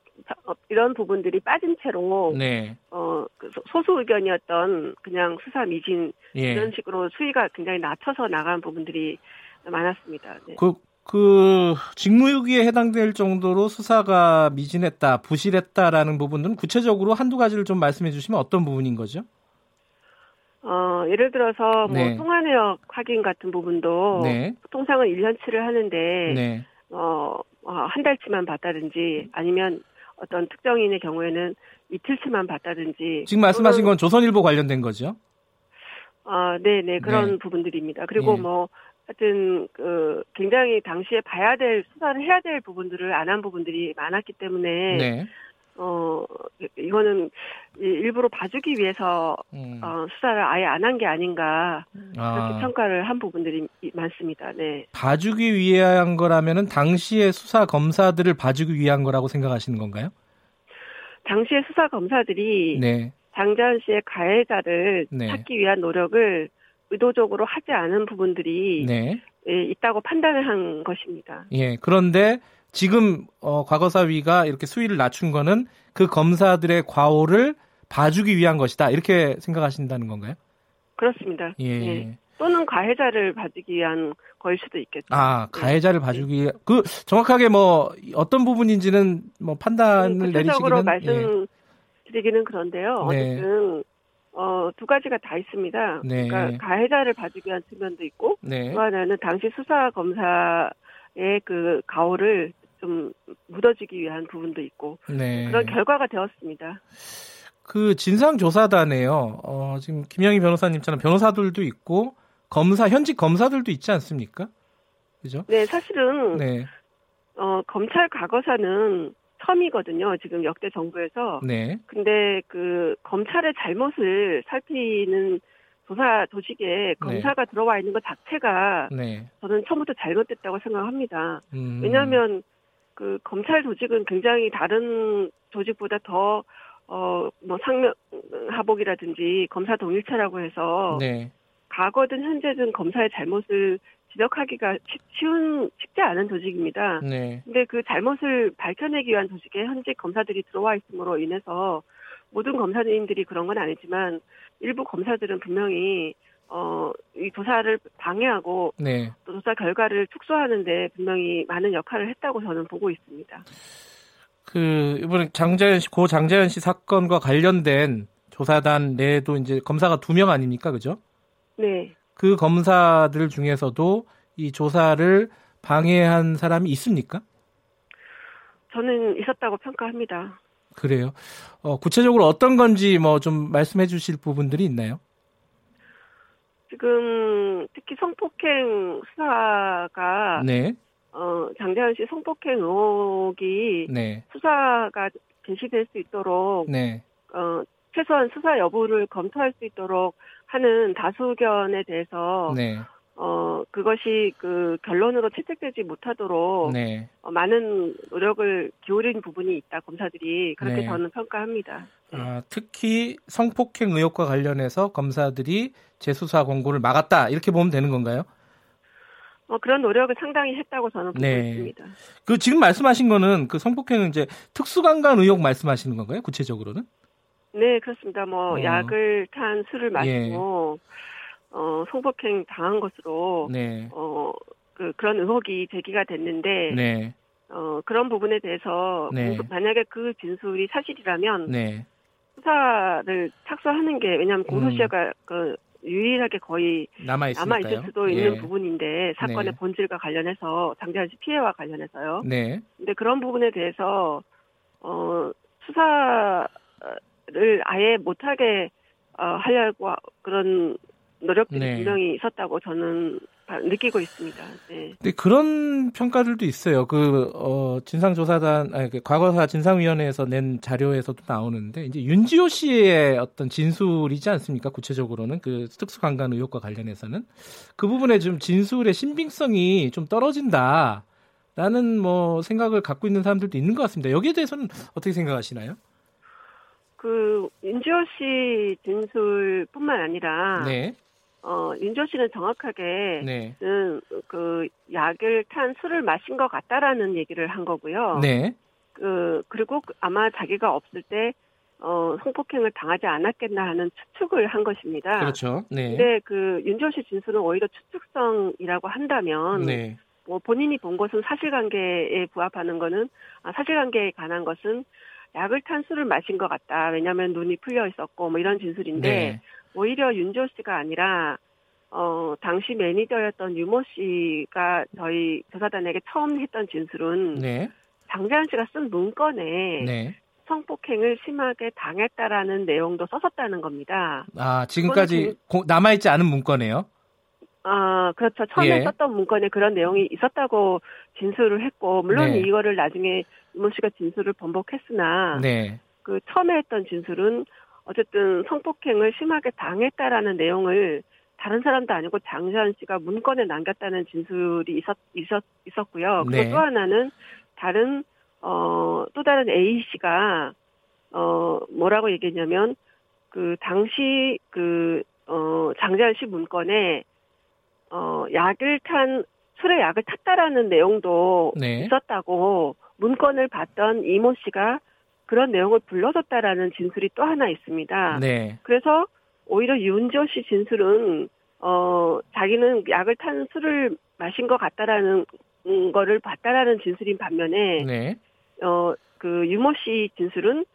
어, 이런 부분들이 빠진 채로 네. 어그 소수 의견이었던 그냥 수사 미진 예. 이런 식으로 수위가 굉장히 낮춰서 나간 부분들이 많았습니다. 네. 그, 그 직무유기에 해당될 정도로 수사가 미진했다, 부실했다라는 부분은 구체적으로 한두 가지를 좀 말씀해 주시면 어떤 부분인 거죠? 어, 예를 들어서 뭐 네. 통화내역 확인 같은 부분도 네. 통상은 1년치를 하는데 네. 어, 어, 한 달치만 받다든지 아니면 어떤 특정인의 경우에는 이틀치만 받다든지 지금 말씀하신 건 조선일보 관련된 거죠? 아, 네, 네 그런 네. 부분들입니다. 그리고 네. 뭐 하여튼 그 굉장히 당시에 봐야 될 수사를 해야 될 부분들을 안 한 부분들이 많았기 때문에 네. 어 이거는 일부러 봐주기 위해서 음. 어, 수사를 아예 안 한 게 아닌가 그렇게 아. 평가를 한 부분들이 많습니다. 네. 봐주기 위한 거라면은 당시의 수사 검사들을 봐주기 위한 거라고 생각하시는 건가요? 당시의 수사 검사들이 네. 장자연 씨의 가해자를 네. 찾기 위한 노력을 의도적으로 하지 않은 부분들이 네. 예, 있다고 판단을 한 것입니다. 예. 그런데 지금 어, 과거사위가 이렇게 수위를 낮춘 거는 그 검사들의 과오를 봐주기 위한 것이다 이렇게 생각하신다는 건가요? 그렇습니다. 예. 예. 또는 가해자를 봐주기 위한 거일 수도 있겠죠. 아 가해자를 네. 봐주기 위한 그 정확하게 뭐 어떤 부분인지는 뭐 판단을 네, 내리시기는 말씀드리기는 예. 그런데요. 네. 어쨌든 어, 두 가지가 다 있습니다. 네. 그러니까 가해자를 봐주기 위한 측면도 있고 네. 또 하나는 당시 수사 검사 의 그 가오를 좀 묻어지기 위한 부분도 있고 네. 그런 결과가 되었습니다. 그 진상조사단에요. 어, 지금 김영희 변호사님처럼 변호사들도 있고 검사 현직 검사들도 있지 않습니까? 그죠? 네, 사실은 네. 어, 검찰 과거사는 처음이거든요. 지금 역대 정부에서. 네. 근데 그 검찰의 잘못을 살피는 조사 조직에 네. 검사가 네. 들어와 있는 것 자체가 네. 저는 처음부터 잘못됐다고 생각합니다. 음. 왜냐하면 그 검찰 조직은 굉장히 다른 조직보다 더 어, 뭐 상명 하복이라든지 검사 동일체라고 해서 네. 과거든 현재든 검사의 잘못을 지적하기가 쉬운 쉽지 않은 조직입니다. 네. 근데 그 잘못을 밝혀내기 위한 조직에 현직 검사들이 들어와 있음으로 인해서 모든 검사님들이 그런 건 아니지만 일부 검사들은 분명히 어, 이 조사를 방해하고 네. 또 조사 결과를 축소하는데 분명히 많은 역할을 했다고 저는 보고 있습니다. 그 이번에 장자연 씨, 고 장자연 씨 사건과 관련된 조사단 내에도 이제 검사가 두 명 아닙니까, 그죠? 네. 그 검사들 중에서도 이 조사를 방해한 사람이 있습니까? 저는 있었다고 평가합니다. 그래요. 어, 구체적으로 어떤 건지 뭐 좀 말씀해 주실 부분들이 있나요? 지금 특히 성폭행 수사가 네. 어, 장대현 씨 성폭행 의혹이 네. 수사가 개시될 수 있도록 네. 어, 최소한 수사 여부를 검토할 수 있도록 하는 다수 의견에 대해서 네. 어 그것이 그 결론으로 채택되지 못하도록 네. 어, 많은 노력을 기울인 부분이 있다 검사들이 그렇게 네. 저는 평가합니다. 네. 아, 특히 성폭행 의혹과 관련해서 검사들이 재수사 권고를 막았다 이렇게 보면 되는 건가요? 어, 그런 노력을 상당히 했다고 저는 보고 네. 있습니다. 그 지금 말씀하신 거는 그 성폭행은 이제 특수강간 의혹 말씀하시는 건가요? 구체적으로는? 네, 그렇습니다. 뭐 어. 약을 탄 술을 마시고 예. 어, 성폭행 당한 것으로 네. 어, 그 그런 의혹이 제기가 됐는데 네. 어, 그런 부분에 대해서 네. 만약에 그 진술이 사실이라면 네. 수사를 착수하는 게 왜냐하면 공소시효가 음. 그 유일하게 거의 남아 있을 수도 있는 예. 부분인데 사건의 네. 본질과 관련해서 씨 피해와 관련해서요. 네. 근데 그런 부분에 대해서 어 수사를 아예 못하게 어, 하려고 그런 노력들이 네. 분명히 있었다고 저는 느끼고 있습니다. 네. 근데 그런 평가들도 있어요. 그 어, 진상조사단 아니 그 과거사 진상위원회에서 낸 자료에서도 나오는데 이제 윤지호 씨의 어떤 진술이지 않습니까? 구체적으로는 그 특수강간 의혹과 관련해서는 그 부분에 좀 진술의 신빙성이 좀 떨어진다. 라는 뭐 생각을 갖고 있는 사람들도 있는 것 같습니다. 여기에 대해서는 어떻게 생각하시나요? 그 윤지호 씨 진술뿐만 아니라 네. 어, 윤조 씨는 정확하게 네. 음, 그 약을 탄 술을 마신 것 같다라는 얘기를 한 거고요. 네. 그 그리고 그 아마 자기가 없을 때 어, 성폭행을 당하지 않았겠나 하는 추측을 한 것입니다. 그렇죠. 네. 근데 그 윤조 씨 진술은 오히려 추측성이라고 한다면 네. 뭐 본인이 본 것은 사실관계에 부합하는 거는 아, 사실관계에 관한 것은 약을 탄 술을 마신 것 같다. 왜냐하면 눈이 풀려 있었고 뭐 이런 진술인데 네. 오히려 윤조 씨가 아니라 어 당시 매니저였던 유모 씨가 저희 조사단에게 처음 했던 진술은 네. 장재현 씨가 쓴 문건에 네. 성폭행을 심하게 당했다라는 내용도 썼었다는 겁니다. 아 지금까지 진... 남아있지 않은 문건이에요? 아 그렇죠. 처음에 예. 썼던 문건에 그런 내용이 있었다고 진술을 했고 물론 네. 이거를 나중에 유모 씨가 진술을 번복했으나 네. 그 처음에 했던 진술은 어쨌든 성폭행을 심하게 당했다라는 내용을 다른 사람도 아니고 장재환 씨가 문건에 남겼다는 진술이 있었, 있었, 있었고요. 그리고 네. 또 하나는 다른, 어, 또 다른 A 씨가, 어, 뭐라고 얘기했냐면, 그, 당시 그, 어, 장재환 씨 문건에, 어, 약을 탄, 술에 약을 탔다라는 내용도 네. 있었다고 문건을 봤던 이모 씨가 그런 내용을 불러줬다라는 진술이 또 하나 있습니다. 네. 그래서 오히려 윤지호 씨 진술은 어 자기는 약을 탄 술을 마신 것 같다라는 거를 봤다라는 진술인 반면에 네. 어그 유모 씨 진술은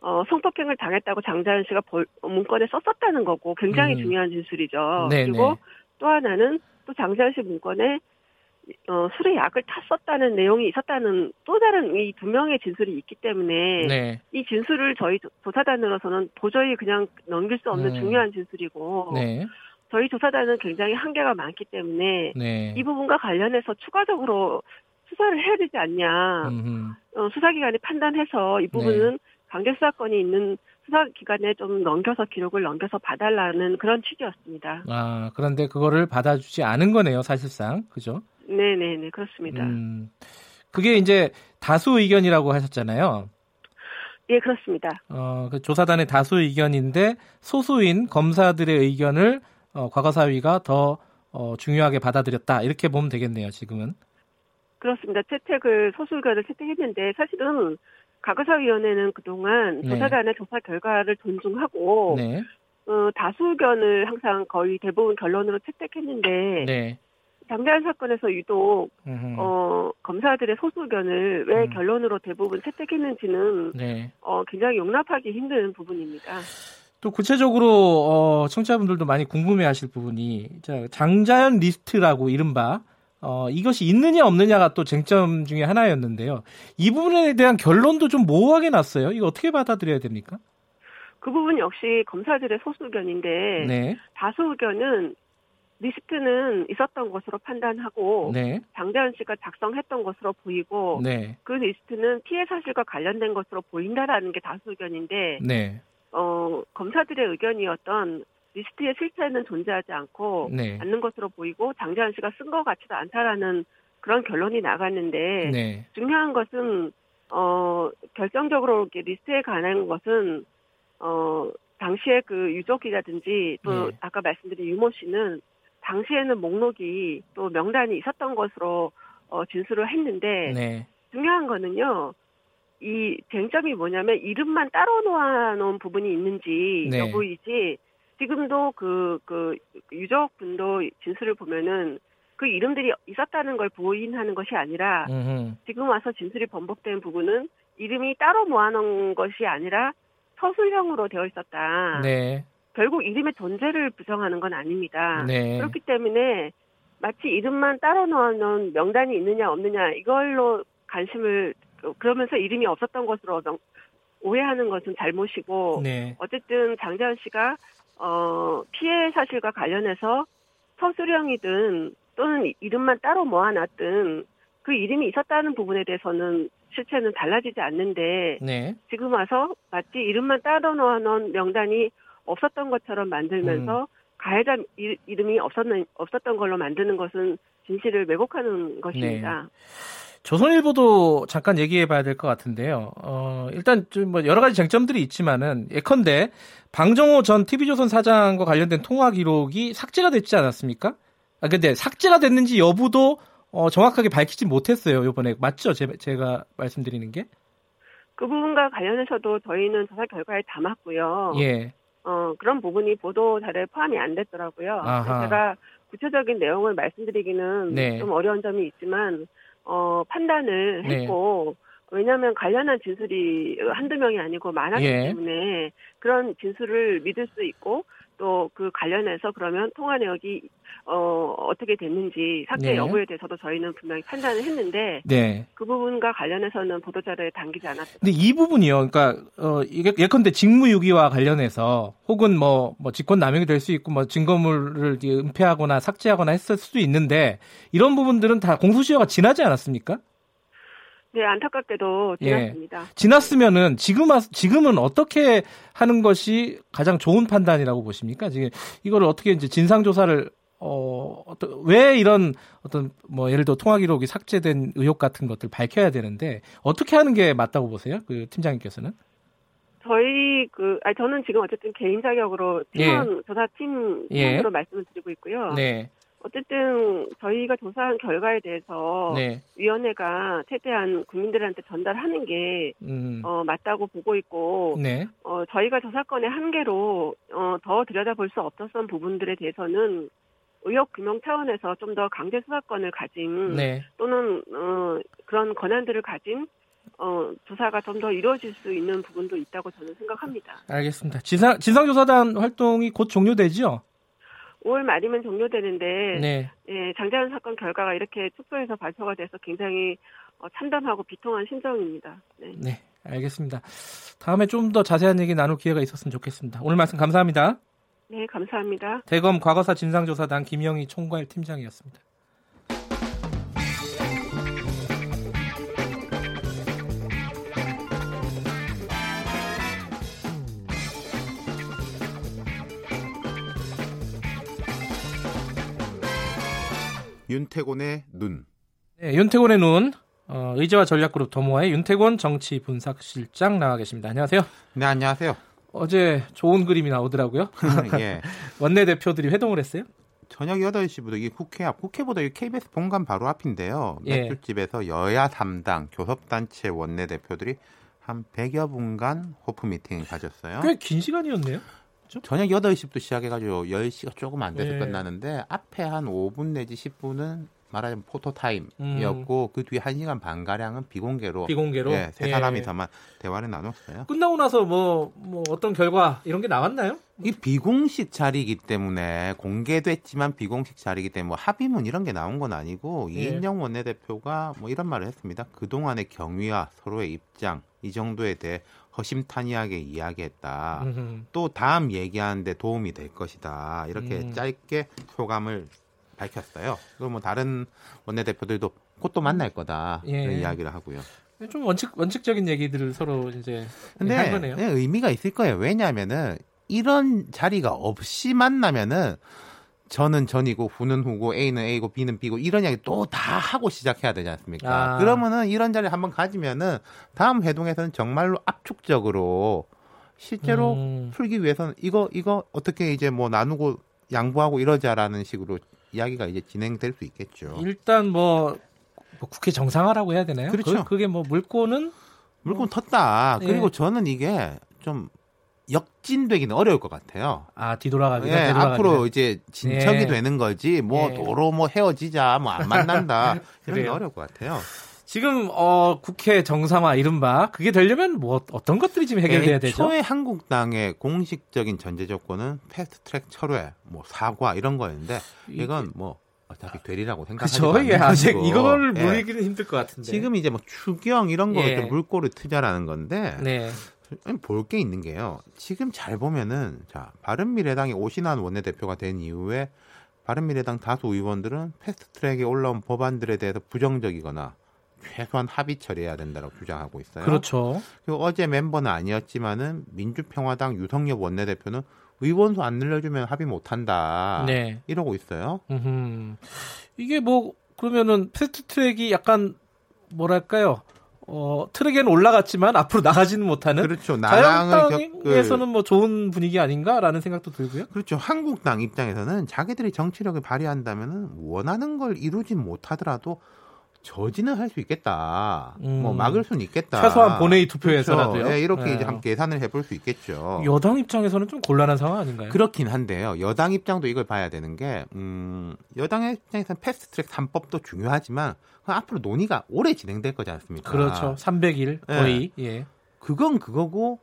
어 성폭행을 당했다고 장자연 씨가 벌, 문건에 썼었다는 거고 굉장히 음. 중요한 진술이죠. 네 그리고 네. 또 하나는 또 장자연 씨 문건에 어, 술에 약을 탔었다는 내용이 있었다는 또 다른 이 두 명의 진술이 있기 때문에 네. 이 진술을 저희 조사단으로서는 도저히 그냥 넘길 수 없는 음. 중요한 진술이고 네. 저희 조사단은 굉장히 한계가 많기 때문에 네. 이 부분과 관련해서 추가적으로 수사를 해야 되지 않냐 어, 수사기관이 판단해서 이 부분은 네. 강제 수사권이 있는 수사기관에 좀 넘겨서 기록을 넘겨서 봐달라는 그런 취지였습니다. 아 그런데 그거를 받아주지 않은 거네요 사실상 그죠? 네네네 그렇습니다. 음, 그게 이제 다수 의견이라고 하셨잖아요. 예 그렇습니다. 어, 그 조사단의 다수 의견인데 소수인 검사들의 의견을 어, 과거사위가 더 어, 중요하게 받아들였다 이렇게 보면 되겠네요 지금은. 그렇습니다. 채택을 소수 의견을 채택했는데 사실은 과거사위원회는 그동안 네. 조사단의 조사 결과를 존중하고 네. 어, 다수 의견을 항상 거의 대부분 결론으로 채택했는데 네. 장자연 사건에서 유독 어, 검사들의 소수 의견을 왜 음. 결론으로 대부분 채택했는지는 네. 어, 굉장히 용납하기 힘든 부분입니다. 또 구체적으로 어, 청취자분들도 많이 궁금해하실 부분이 자, 장자연 리스트라고 이른바 어, 이것이 있느냐 없느냐가 또 쟁점 중에 하나였는데요. 이 부분에 대한 결론도 좀 모호하게 났어요. 이거 어떻게 받아들여야 됩니까? 그 부분 역시 검사들의 소수 의견인데 네. 다수 의견은 리스트는 있었던 것으로 판단하고 네. 장자연 씨가 작성했던 것으로 보이고 네. 그 리스트는 피해 사실과 관련된 것으로 보인다라는 게 다수 의견인데 네. 어, 검사들의 의견이었던 리스트의 실체는 존재하지 않고 네. 않는 것으로 보이고 장자연 씨가 쓴 것 같지도 않다라는 그런 결론이 나갔는데 네. 중요한 것은 어 결정적으로 이렇게 리스트에 관한 것은 어 당시에 그 유족이라든지 또 네. 아까 말씀드린 유모 씨는 당시에는 목록이 또 명단이 있었던 것으로 어, 진술을 했는데 네. 중요한 거는요. 이 쟁점이 뭐냐면 이름만 따로 놓아놓은 부분이 있는지 네. 여부이지 지금도 그, 그 유족분도 진술을 보면은 그 이름들이 있었다는 걸 부인하는 것이 아니라 음흠. 지금 와서 진술이 번복된 부분은 이름이 따로 모아놓은 것이 아니라 서술형으로 되어 있었다. 네. 결국 이름의 존재를 부정하는 건 아닙니다. 네. 그렇기 때문에 마치 이름만 따로 넣어놓은 명단이 있느냐 없느냐 이걸로 관심을 그러면서 이름이 없었던 것으로 오해하는 것은 잘못이고 네. 어쨌든 장재현 씨가 어 피해 사실과 관련해서 서술형이든 또는 이름만 따로 모아놨든 그 이름이 있었다는 부분에 대해서는 실체는 달라지지 않는데 네. 지금 와서 마치 이름만 따로 넣어놓은 명단이 없었던 것처럼 만들면서 음. 가해자 이름이 없었는 없었던 걸로 만드는 것은 진실을 왜곡하는 것입니다. 네. 조선일보도 잠깐 얘기해 봐야 될 것 같은데요. 어, 일단 좀 뭐 여러 가지 쟁점들이 있지만은 예컨대 방정호 전 TV조선 사장과 관련된 통화 기록이 삭제가 됐지 않았습니까? 아, 근데 삭제가 됐는지 여부도 어, 정확하게 밝히지 못했어요. 이번에 맞죠? 제, 제가 말씀드리는 게? 그 부분과 관련해서도 저희는 조사 결과에 담았고요. 예. 어, 그런 부분이 보도 자료에 포함이 안 됐더라고요. 제가 구체적인 내용을 말씀드리기는 네. 좀 어려운 점이 있지만 어, 판단을 네. 했고 네. 왜냐하면 관련한 진술이 한두 명이 아니고 많았기 예. 때문에 그런 진술을 믿을 수 있고 또 그 관련해서 그러면 통화 내역이 어, 어떻게 됐는지 삭제 네. 여부에 대해서도 저희는 분명히 판단을 했는데 네. 그 부분과 관련해서는 보도자료에 담기지 않았습니다. 근데 이 부분이요. 그러니까 어, 예컨대 직무유기와 관련해서 혹은 뭐, 뭐 직권 남용이 될 수 있고 뭐 증거물을 은폐하거나 삭제하거나 했을 수도 있는데 이런 부분들은 다 공소시효가 지나지 않았습니까? 네, 안타깝게도 예. 지났습니다. 예. 지났으면은 지금 지금은 어떻게 하는 것이 가장 좋은 판단이라고 보십니까? 지금 이거를 어떻게 이제 진상 조사를 어, 어떤, 왜 이런 어떤, 뭐, 예를 들어 통화 기록이 삭제된 의혹 같은 것들 밝혀야 되는데, 어떻게 하는 게 맞다고 보세요? 그 팀장님께서는? 저희 그, 아 저는 지금 어쨌든 개인 자격으로 팀원 예. 조사팀으로 예. 말씀을 드리고 있고요. 네. 어쨌든 저희가 조사한 결과에 대해서 네. 위원회가 최대한 국민들한테 전달하는 게 음. 어, 맞다고 보고 있고 네. 어, 저희가 조사건의 한계로 어, 더 들여다볼 수 없었던 부분들에 대해서는 의혹 규명 차원에서 좀 더 강제 수사권을 가진 네. 또는 어, 그런 권한들을 가진 어, 조사가 좀 더 이루어질 수 있는 부분도 있다고 저는 생각합니다. 알겠습니다. 진상 진상조사단 활동이 곧 종료되죠? 5월 말이면 종료되는데 네. 예, 장자연 사건 결과가 이렇게 축소해서 발표가 돼서 굉장히 어, 참담하고 비통한 심정입니다. 네. 네, 알겠습니다. 다음에 좀 더 자세한 얘기 나눌 기회가 있었으면 좋겠습니다. 오늘 말씀 감사합니다. 네, 감사합니다. 대검 과거사 진상조사단 김영희 총괄 팀장이었습니다. 윤태곤의 눈. 네, 윤태곤의 눈. 어, 의제와 전략그룹 더모아의 윤태곤 정치 분석실장 나와 계십니다. 안녕하세요. 네, 안녕하세요. 어제 좋은 그림이 나오더라고요. 예. 원내 대표들이 회동을 했어요? 저녁 8시부터 이게 국회 앞, 국회보다 이 KBS 본관 바로 앞인데요. 예. 맥주집에서 여야 3당 교섭단체 원내대표들이 한 100여 분간 호프 미팅을 가졌어요. 꽤 긴 시간이었네요. 그렇죠? 저녁 8시부터 시작해가지고 10시가 조금 안 돼서 예. 끝나는데 앞에 한 5분 내지 10분은 말하자면 포토타임이었고 음. 그 뒤에 1시간 반 가량은 비공개로 비공개로 예, 세 사람이 다만 예. 대화를 나눴어요. 끝나고 나서 뭐뭐 뭐 어떤 결과 이런 게 나왔나요? 이 비공식 자리이기 때문에 공개됐지만 비공식 자리이기 때문에 뭐 합의문 이런 게 나온 건 아니고 예. 이인영 원내대표가 뭐 이런 말을 했습니다. 그동안의 경위와 서로의 입장 이 정도에 대해 허심탄회하게 이야기했다. 음흠. 또 다음 얘기하는데 도움이 될 것이다. 이렇게 음. 짧게 소감을 밝혔어요. 그리고 뭐 다른 원내대표들도 곧 또 만날 거다 예. 이런 이야기를 하고요. 좀 원칙 원칙적인 얘기들을 서로 이제 근데 한 거네요. 네, 의미가 있을 거예요. 왜냐하면은 이런 자리가 없이 만나면은 저는 전이고 후는 후고 A는 A고 B는 B고 이런 이야기 또 다 하고 시작해야 되지 않습니까? 아. 그러면은 이런 자리 한번 가지면은 다음 회동에서는 정말로 압축적으로 실제로 음. 풀기 위해서는 이거 이거 어떻게 이제 뭐 나누고 양보하고 이러자라는 식으로 이야기가 이제 진행될 수 있겠죠. 일단 뭐, 뭐 국회 정상화라고 해야 되나요? 그렇죠. 그, 게뭐 물꼬는 물꼬는 텄다. 예. 그리고 저는 이게 좀 역진되기는 어려울 것 같아요. 아 뒤돌아가기. 예, 앞으로 이제 진척이 예. 되는 거지. 뭐 예. 도로 뭐 헤어지자, 뭐 안 만난다 이런 게 어려울 것 같아요. 지금 어, 국회 정상화 이른바 그게 되려면 뭐 어떤 것들이 지금 해결돼야 되죠? 초에 한국당의 공식적인 전제 조건은 패스트트랙 철회, 뭐 사과 이런 거였는데 이건 뭐 어차피 되리라고 생각하지 그렇죠. 예, 아직 예. 물리기는 힘들 것 같은데. 지금 이제 뭐 추경 이런 거를 예. 물꼬를 트자라는 건데 네. 볼 게 있는 게요. 지금 잘 보면은 자 바른미래당이 오신환 원내대표가 된 이후에 바른미래당 다수 의원들은 패스트트랙에 올라온 법안들에 대해서 부정적이거나 최소한 합의 처리해야 된다고 주장하고 있어요. 그렇죠. 그리고 어제 멤버는 아니었지만은 민주평화당 유성엽 원내대표는 의원수 안 늘려주면 합의 못한다. 네. 이러고 있어요. 음흠. 이게 뭐 그러면은 패스트트랙이 약간 뭐랄까요? 어, 트랙에는 올라갔지만 앞으로 나가지는 못하는 그렇죠. 자유당에서는 뭐 좋은 분위기 아닌가라는 생각도 들고요. 그렇죠. 한국당 입장에서는 자기들이 정치력을 발휘한다면 원하는 걸 이루지 못하더라도 저지는 할 수 있겠다. 음. 뭐 막을 수는 있겠다. 최소한 본회의 투표에서라도요. 그렇죠. 네, 이렇게 네. 이제 함께 계산을 해볼 수 있겠죠. 여당 입장에서는 좀 곤란한 상황 아닌가요? 그렇긴 한데요. 여당 입장도 이걸 봐야 되는 게 음, 여당의 입장에서는 패스트트랙 3법도 중요하지만 앞으로 논의가 오래 진행될 거지 않습니까? 그렇죠. 300일 거의. 네. 예. 그건 그거고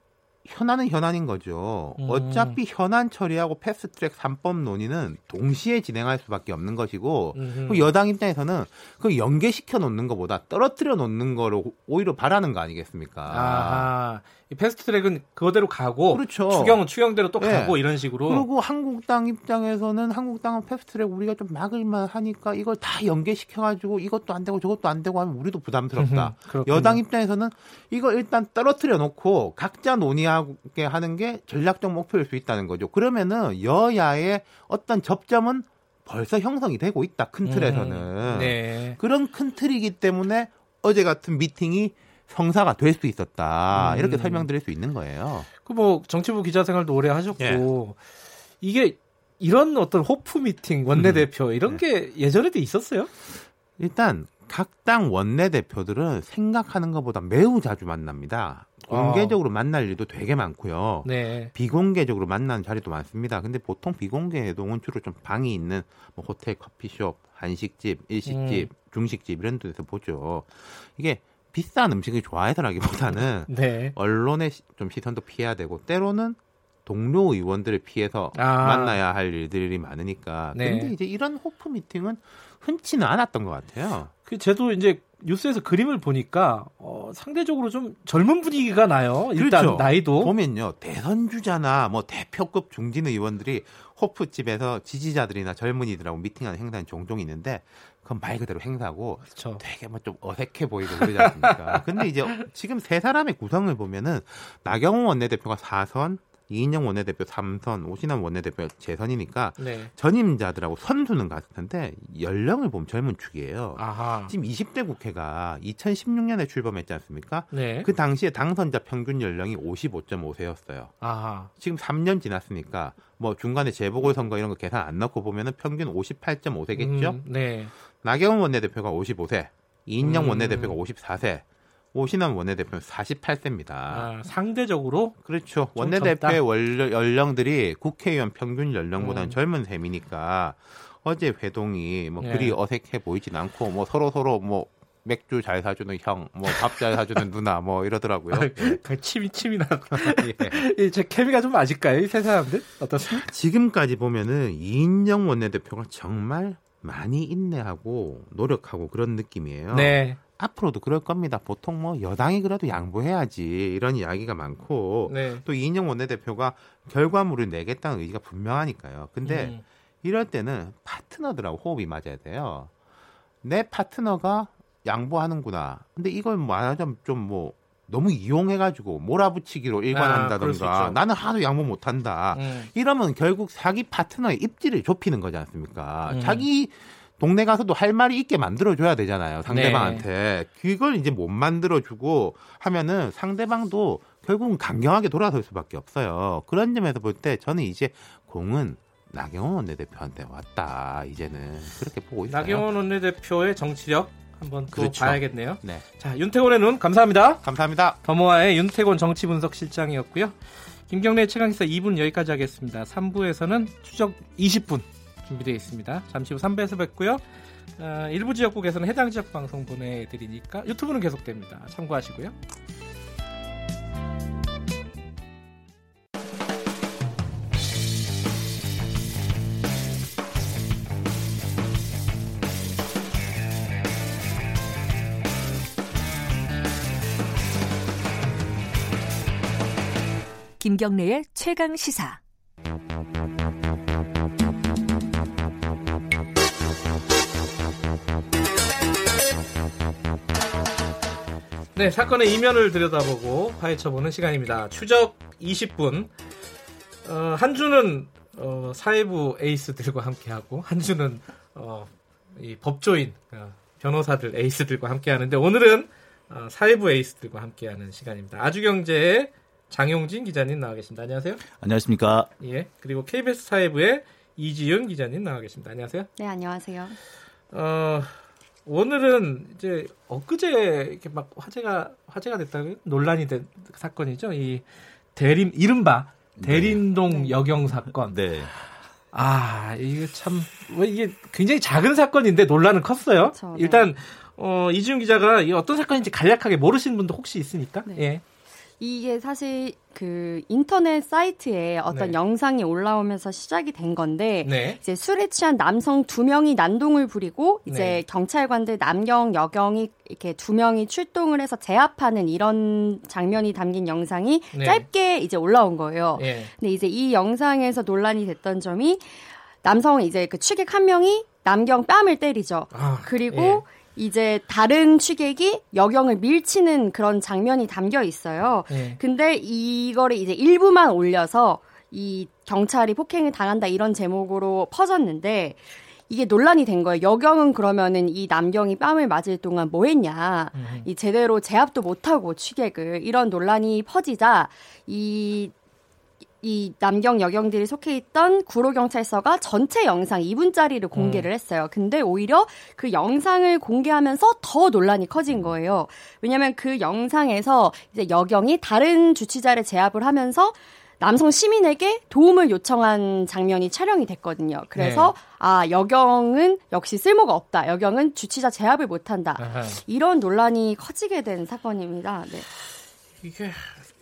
현안은 현안인 거죠. 음. 어차피 현안 처리하고 패스트트랙 3법 논의는 동시에 진행할 수밖에 없는 것이고 그 여당 입장에서는 그 연계시켜 놓는 것보다 떨어뜨려 놓는 거를 오히려 바라는 거 아니겠습니까? 아, 패스트트랙은 그거대로 가고 그렇죠. 추경은 추경대로 또 네. 가고 이런 식으로. 그리고 한국당 입장에서는 한국당은 패스트트랙 우리가 좀 막을만 하니까 이걸 다 연계시켜 가지고 이것도 안 되고 저것도 안 되고 하면 우리도 부담스럽다. 여당 입장에서는 이거 일단 떨어뜨려 놓고 각자 논의하 게 하는 게 전략적 목표일 수 있다는 거죠. 그러면은 여야의 어떤 접점은 벌써 형성이 되고 있다 큰 틀에서는 음, 네. 그런 큰 틀이기 때문에 어제 같은 미팅이 성사가 될 수 있었다 음. 이렇게 설명드릴 수 있는 거예요. 그 뭐 정치부 기자 생활도 오래 하셨고 예. 이게 이런 어떤 호프 미팅 원내 대표 음. 이런 네. 게 예전에도 있었어요? 일단 각당 원내대표들은 생각하는 것보다 매우 자주 만납니다. 공개적으로 어. 만날 일도 되게 많고요. 네. 비공개적으로 만나는 자리도 많습니다. 근데 보통 비공개 회동은 주로 좀 방이 있는 뭐 호텔, 커피숍, 한식집, 일식집, 음. 중식집 이런 데서 보죠. 이게 비싼 음식을 좋아해서라기보다는 네. 언론의 좀 시선도 피해야 되고 때로는 동료 의원들을 피해서 아. 만나야 할 일들이 많으니까. 네. 근데 이제 이런 호프 미팅은 흔치는 않았던 것 같아요. 그 저도 이제 뉴스에서 그림을 보니까 어, 상대적으로 좀 젊은 분위기가 나요. 일단 그렇죠. 나이도 보면요 대선 주자나 뭐 대표급 중진 의원들이 호프 집에서 지지자들이나 젊은이들하고 미팅하는 행사는 종종 있는데 그건 말 그대로 행사고 그렇죠. 되게 뭐 좀 어색해 보이고 그러지 않습니까? 근데 이제 지금 세 사람의 구성을 보면은 나경원 원내대표가 4선, 이인영 원내대표 3선, 오신환 원내대표 재선이니까 네. 전임자들하고 선수는 같을 텐데 연령을 보면 젊은 축이에요. 아하. 지금 20대 국회가 2016년에 출범했지 않습니까? 네. 그 당시에 당선자 평균 연령이 55.5세였어요. 아하. 지금 3년 지났으니까 뭐 중간에 재보궐선거 이런 거 계산 안 넣고 보면은 평균 58.5세겠죠? 음, 네. 나경원 원내대표가 55세, 이인영 음. 원내대표가 54세, 오신환 원내대표는 48세입니다. 아, 상대적으로 그렇죠. 원내대표의 월, 연령들이 국회의원 평균 연령보다는 음. 젊은 셈이니까 어제 회동이 뭐 네. 그리 어색해 보이진 않고 뭐 서로 서로 뭐 맥주 잘 사주는 형, 뭐 밥 잘 사주는 누나, 뭐 이러더라고요. 아, 그 침이 침이 나고. 예. 제 케미가 좀 맞을까요, 이 세 사람들? 어떻습니까? 지금까지 보면은 이인영 원내대표가 정말 많이 인내하고 노력하고 그런 느낌이에요. 네. 앞으로도 그럴 겁니다. 보통 뭐 여당이 그래도 양보해야지 이런 이야기가 많고 네. 또 이인영 원내대표가 결과물을 내겠다는 의지가 분명하니까요. 근데 음. 이럴 때는 파트너들하고 호흡이 맞아야 돼요. 내 파트너가 양보하는구나. 근데 이걸 말하자면 좀뭐 너무 이용해가지고 몰아붙이기로 일관한다던가 아, 나는 하도 양보 못한다. 음. 이러면 결국 자기 파트너의 입지를 좁히는 거지 않습니까? 음. 자기 동네 가서도 할 말이 있게 만들어줘야 되잖아요. 상대방한테. 네. 그걸 이제 못 만들어주고 하면은 상대방도 결국은 강경하게 돌아설 수밖에 없어요. 그런 점에서 볼 때 저는 이제 공은 나경원 원내대표한테 왔다. 이제는 그렇게 보고 있어요. 나경원 원내대표의 정치력 한번 또 그렇죠. 봐야겠네요. 네. 자, 윤태곤의 눈 감사합니다. 감사합니다. 더모아의 윤태곤 정치분석실장이었고요. 김경래 최강기사 2분 여기까지 하겠습니다. 3부에서는 추적 20분 준비되어 있습니다. 잠시 후 3부에서 뵙고요. 어, 일부 지역국에서는 해당 지역 방송 보내드리니까 유튜브는 계속됩니다. 참고하시고요. 김경래의 최강 시사. 네, 사건의 이면을 들여다보고 파헤쳐보는 시간입니다. 추적 20분. 어, 한 주는 어, 사회부 에이스들과 함께하고 한 주는 어, 이 법조인 어, 변호사들 에이스들과 함께하는데 오늘은 어, 사회부 에이스들과 함께하는 시간입니다. 아주경제의 장용진 기자님 나와 계십니다. 안녕하세요. 안녕하십니까. 예. 그리고 KBS 사회부의 이지윤 기자님 나와 계십니다. 안녕하세요. 네, 안녕하세요. 어, 오늘은 이제 엊그제 이렇게 막 화제가 화제가 됐다고 논란이 된 사건이죠. 이 대림 이른바 네. 대림동 네. 여경 사건. 네. 아, 이게 참, 왜 이게 굉장히 작은 사건인데 논란은 컸어요. 그렇죠, 네. 일단, 어, 이지훈 기자가 이 어떤 사건인지 간략하게 모르시는 분도 혹시 있으니까. 네. 예. 이게 사실 그 인터넷 사이트에 어떤 네. 영상이 올라오면서 시작이 된 건데 네. 이제 술에 취한 남성 두 명이 난동을 부리고 이제 네. 경찰관들 남경 여경이 이렇게 두 명이 출동을 해서 제압하는 이런 장면이 담긴 영상이 네. 짧게 이제 올라온 거예요. 예. 근데 이제 이 영상에서 논란이 됐던 점이 남성 이제 그 취객 한 명이 남경 뺨을 때리죠. 아, 그리고 예. 이제 다른 취객이 여경을 밀치는 그런 장면이 담겨 있어요. 네. 근데 이거를 이제 일부만 올려서 이 경찰이 폭행을 당한다 이런 제목으로 퍼졌는데 이게 논란이 된 거예요. 여경은 그러면은 이 남경이 뺨을 맞을 동안 뭐 했냐. 음. 이 제대로 제압도 못하고 취객을 이런 논란이 퍼지자 이 이 남경 여경들이 속해 있던 구로 경찰서가 전체 영상 2분짜리를 공개를 음. 했어요. 근데 오히려 그 영상을 공개하면서 더 논란이 커진 거예요. 왜냐면 그 영상에서 이제 여경이 다른 주치자를 제압을 하면서 남성 시민에게 도움을 요청한 장면이 촬영이 됐거든요. 그래서 네. 아 여경은 역시 쓸모가 없다. 여경은 주치자 제압을 못한다. 아하. 이런 논란이 커지게 된 사건입니다. 네. 이게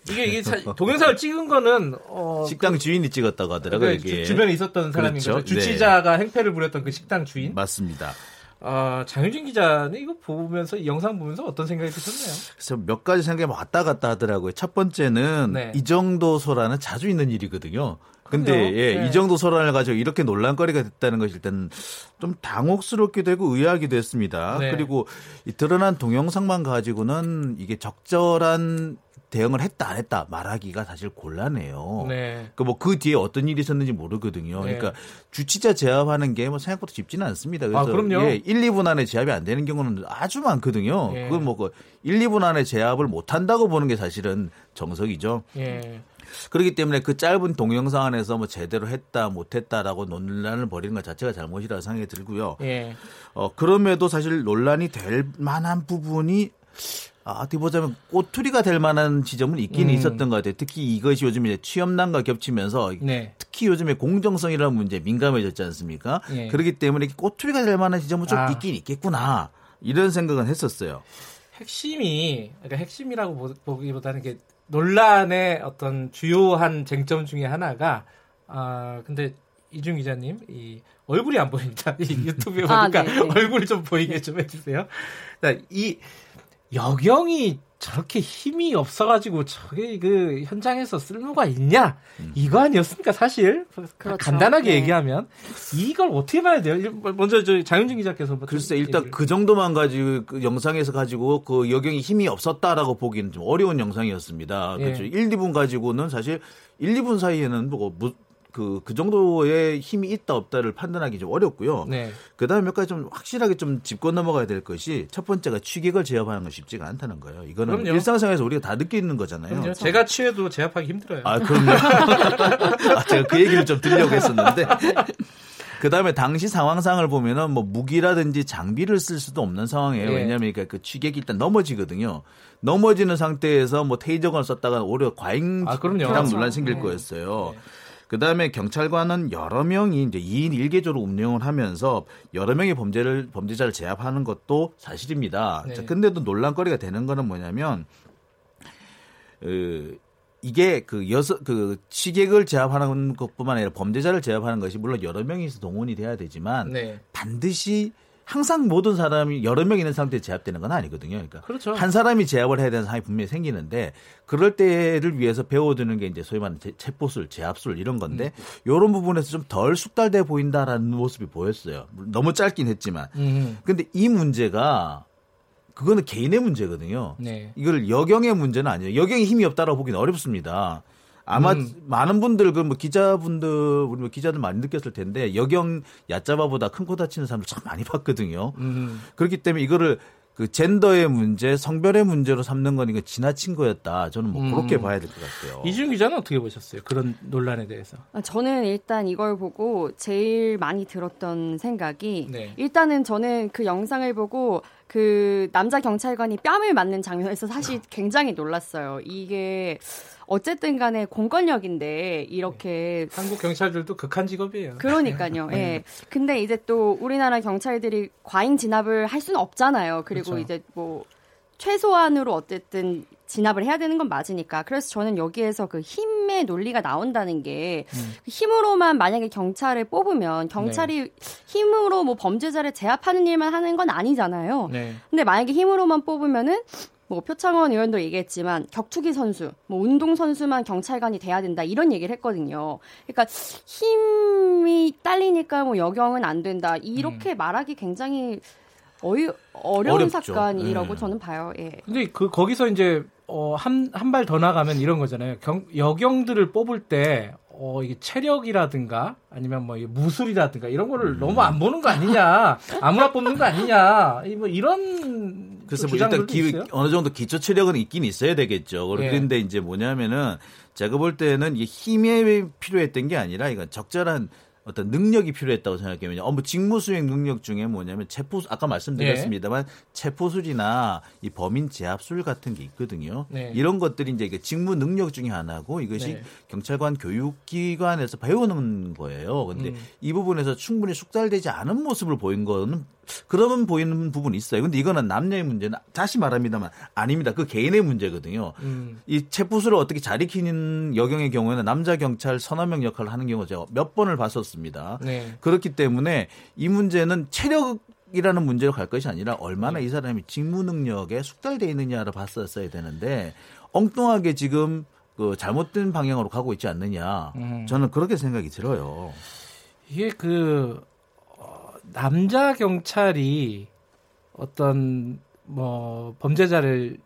이게 이게 동영상을 찍은 거는 어, 식당 그, 주인이 찍었다고 하더라고요. 그, 이게. 주 변에 있었던 사람이 그렇죠? 주치자가 네. 행패를 부렸던 그 식당 주인. 맞습니다. 어, 장효진 기자는 이거 보면서 이 영상 보면서 어떤 생각이 드셨나요? 그래서 몇 가지 생각이 왔다 갔다 하더라고요. 첫 번째는 네. 이 정도 소란은 자주 있는 일이거든요. 근데 예, 네. 이 정도 소란을 가지고 이렇게 논란거리가 됐다는 것이 일단 좀 당혹스럽기도 하고 의아하기도 했습니다. 네. 그리고 이 드러난 동영상만 가지고는 이게 적절한 대응을 했다 안 했다 말하기가 사실 곤란해요. 네. 그뭐그 그 뒤에 어떤 일이 있었는지 모르거든요. 네. 그러니까 주치자 제압하는 게 뭐 생각보다 쉽지는 않습니다. 그래서 아, 그럼요. 예, 1, 2분 안에 제압이 안 되는 경우는 아주 많거든요. 예. 그건 뭐 그 1, 2분 안에 제압을 못 한다고 보는 게 사실은 정석이죠. 예. 그렇기 때문에 그 짧은 동영상 안에서 뭐 제대로 했다 못했다라고 논란을 벌이는 것 자체가 잘못이라고 생각이 들고요. 예. 어 그럼에도 사실 논란이 될 만한 부분이 아, 어떻게 보자면 꼬투리가 될 만한 지점은 있긴 음. 있었던 것 같아요. 특히 이것이 요즘 이제 취업난과 겹치면서 네. 특히 요즘에 공정성이라는 문제에 민감해졌지 않습니까? 네. 그렇기 때문에 꼬투리가 될 만한 지점은 좀 아. 있긴 있겠구나. 이런 생각은 했었어요. 핵심이, 그러니까 핵심이라고 보기보다는 게 논란의 어떤 주요한 쟁점 중에 하나가, 아, 근데 이중 기자님, 이 얼굴이 안 보입니다. 이 유튜브에 아, 보니까 아, 네, 네. 얼굴이 좀 보이게 좀 해주세요. 이 여경이 저렇게 힘이 없어가지고 저게 그 현장에서 쓸모가 있냐 음. 이거 아니었습니까 사실 그렇죠. 간단하게 네. 얘기하면 이걸 어떻게 봐야 돼요? 먼저 저 장윤진 기자께서 글쎄 일단 얘기를. 그 정도만 가지고 그 영상에서 가지고 그 여경이 힘이 없었다라고 보기는 좀 어려운 영상이었습니다. 예. 그렇죠. 1, 2분 가지고는 사실 1, 2분 사이에는 뭐 그, 그 정도의 힘이 있다 없다를 판단하기 좀 어렵고요. 네. 그 다음에 몇 가지 좀 확실하게 좀 짚고 넘어가야 될 것이 첫 번째가 취객을 제압하는 건 쉽지가 않다는 거예요. 이거는 그럼요. 일상생활에서 우리가 다 느끼는 거잖아요. 그럼요. 제가 취해도 제압하기 힘들어요. 아, 그럼요. 아, 제가 그 얘기를 좀 드리려고 했었는데. 그 다음에 당시 상황상을 보면은 뭐 무기라든지 장비를 쓸 수도 없는 상황이에요. 네. 왜냐하면 그러니까 그 취객이 일단 넘어지거든요. 넘어지는 상태에서 뭐 테이저건을 썼다가 오히려 과잉 아, 그럼요. 논란 생길 네. 거였어요. 네. 그 다음에 경찰관은 여러 명이 이제 2인 1개조로 운영을 하면서 여러 명의 범죄를 범죄자를 제압하는 것도 사실입니다. 네. 자, 근데도 논란거리가 되는 거는 뭐냐면 그 이게 그 여섯 그 취객을 제압하는 것뿐만 아니라 범죄자를 제압하는 것이 물론 여러 명이서 동원이 돼야 되지만 네. 반드시 항상 모든 사람이 여러 명 있는 상태에 제압되는 건 아니거든요. 그러니까 그렇죠. 한 사람이 제압을 해야 되는 상황이 분명히 생기는데 그럴 때를 위해서 배워두는 게 이제 소위 말하는 체포술, 제압술 이런 건데 음. 이런 부분에서 좀 덜 숙달돼 보인다라는 모습이 보였어요. 너무 짧긴 했지만. 음. 근데 이 문제가 그거는 개인의 문제거든요. 네. 이걸 여경의 문제는 아니에요. 여경이 힘이 없다라고 보기는 어렵습니다. 아마 음. 많은 분들 그 뭐 기자분들 우리 뭐 기자들 많이 느꼈을 텐데 여경 야자바보다 큰 코 다치는 사람들 참 많이 봤거든요. 음. 그렇기 때문에 이거를 그 젠더의 문제, 성별의 문제로 삼는 건 이거 지나친 거였다. 저는 뭐 그렇게 음. 봐야 될 것 같아요. 이준 기자는 어떻게 보셨어요? 그런 논란에 대해서? 아, 저는 일단 이걸 보고 제일 많이 들었던 생각이 네. 일단은 저는 그 영상을 보고 그 남자 경찰관이 뺨을 맞는 장면에서 사실 굉장히 놀랐어요. 이게 어쨌든 간에 공권력인데 이렇게 네. 한국 경찰들도 극한 직업이에요. 그러니까요. 네. 예. 근데 이제 또 우리나라 경찰들이 과잉 진압을 할 수는 없잖아요. 그리고 그렇죠. 이제 뭐 최소한으로 어쨌든 진압을 해야 되는 건 맞으니까. 그래서 저는 여기에서 그 힘의 논리가 나온다는 게 음. 그 힘으로만 만약에 경찰을 뽑으면 경찰이 네. 힘으로 뭐 범죄자를 제압하는 일만 하는 건 아니잖아요. 네. 근데 만약에 힘으로만 뽑으면은 뭐 표창원 의원도 얘기했지만 격투기 선수, 뭐 운동 선수만 경찰관이 돼야 된다 이런 얘기를 했거든요. 그러니까 힘이 딸리니까 뭐 여경은 안 된다 이렇게 음. 말하기 굉장히 어이, 어려운 어렵죠. 사건이라고 네. 저는 봐요. 예. 근데 그 거기서 이제 어, 한 한 발 더 나가면 이런 거잖아요. 경, 여경들을 뽑을 때 어, 이게 체력이라든가 아니면 뭐 무술이라든가 이런 거를 음. 너무 안 보는 거 아니냐, 아무나 뽑는 거 아니냐, 뭐 이런 그래서 뭐 일단 기, 어느 정도 기초 체력은 있긴 있어야 되겠죠. 그런데 예. 이제 뭐냐면은 제가 볼 때는 이 힘에 필요했던 게 아니라 이건 적절한 어떤 능력이 필요했다고 생각해요. 업무 직무 수행 능력 중에 뭐냐면 체포 아까 말씀드렸습니다만 네. 체포술이나 이 범인 제압술 같은 게 있거든요. 네. 이런 것들이 이제 직무 능력 중에 하나고 이것이 네. 경찰관 교육기관에서 배우는 거예요. 근데 음. 이 부분에서 충분히 숙달되지 않은 모습을 보인 거는 그러면 보이는 부분이 있어요. 근데 이거는 남녀의 문제는 다시 말합니다만 아닙니다. 그 개인의 문제거든요. 음. 이 체포수를 어떻게 잘 익히는 여경의 경우에는 남자 경찰 서너 명 역할을 하는 경우 제가 몇 번을 봤었습니다. 네. 그렇기 때문에 이 문제는 체력 이라는 문제로 갈 것이 아니라 얼마나 네. 이 사람이 직무 능력에 숙달돼 있느냐를 봤었어야 되는데 엉뚱하게 지금 그 잘못된 방향으로 가고 있지 않느냐 음. 저는 그렇게 생각이 들어요. 이게 그 남자 경찰이 어떤 뭐 범죄자를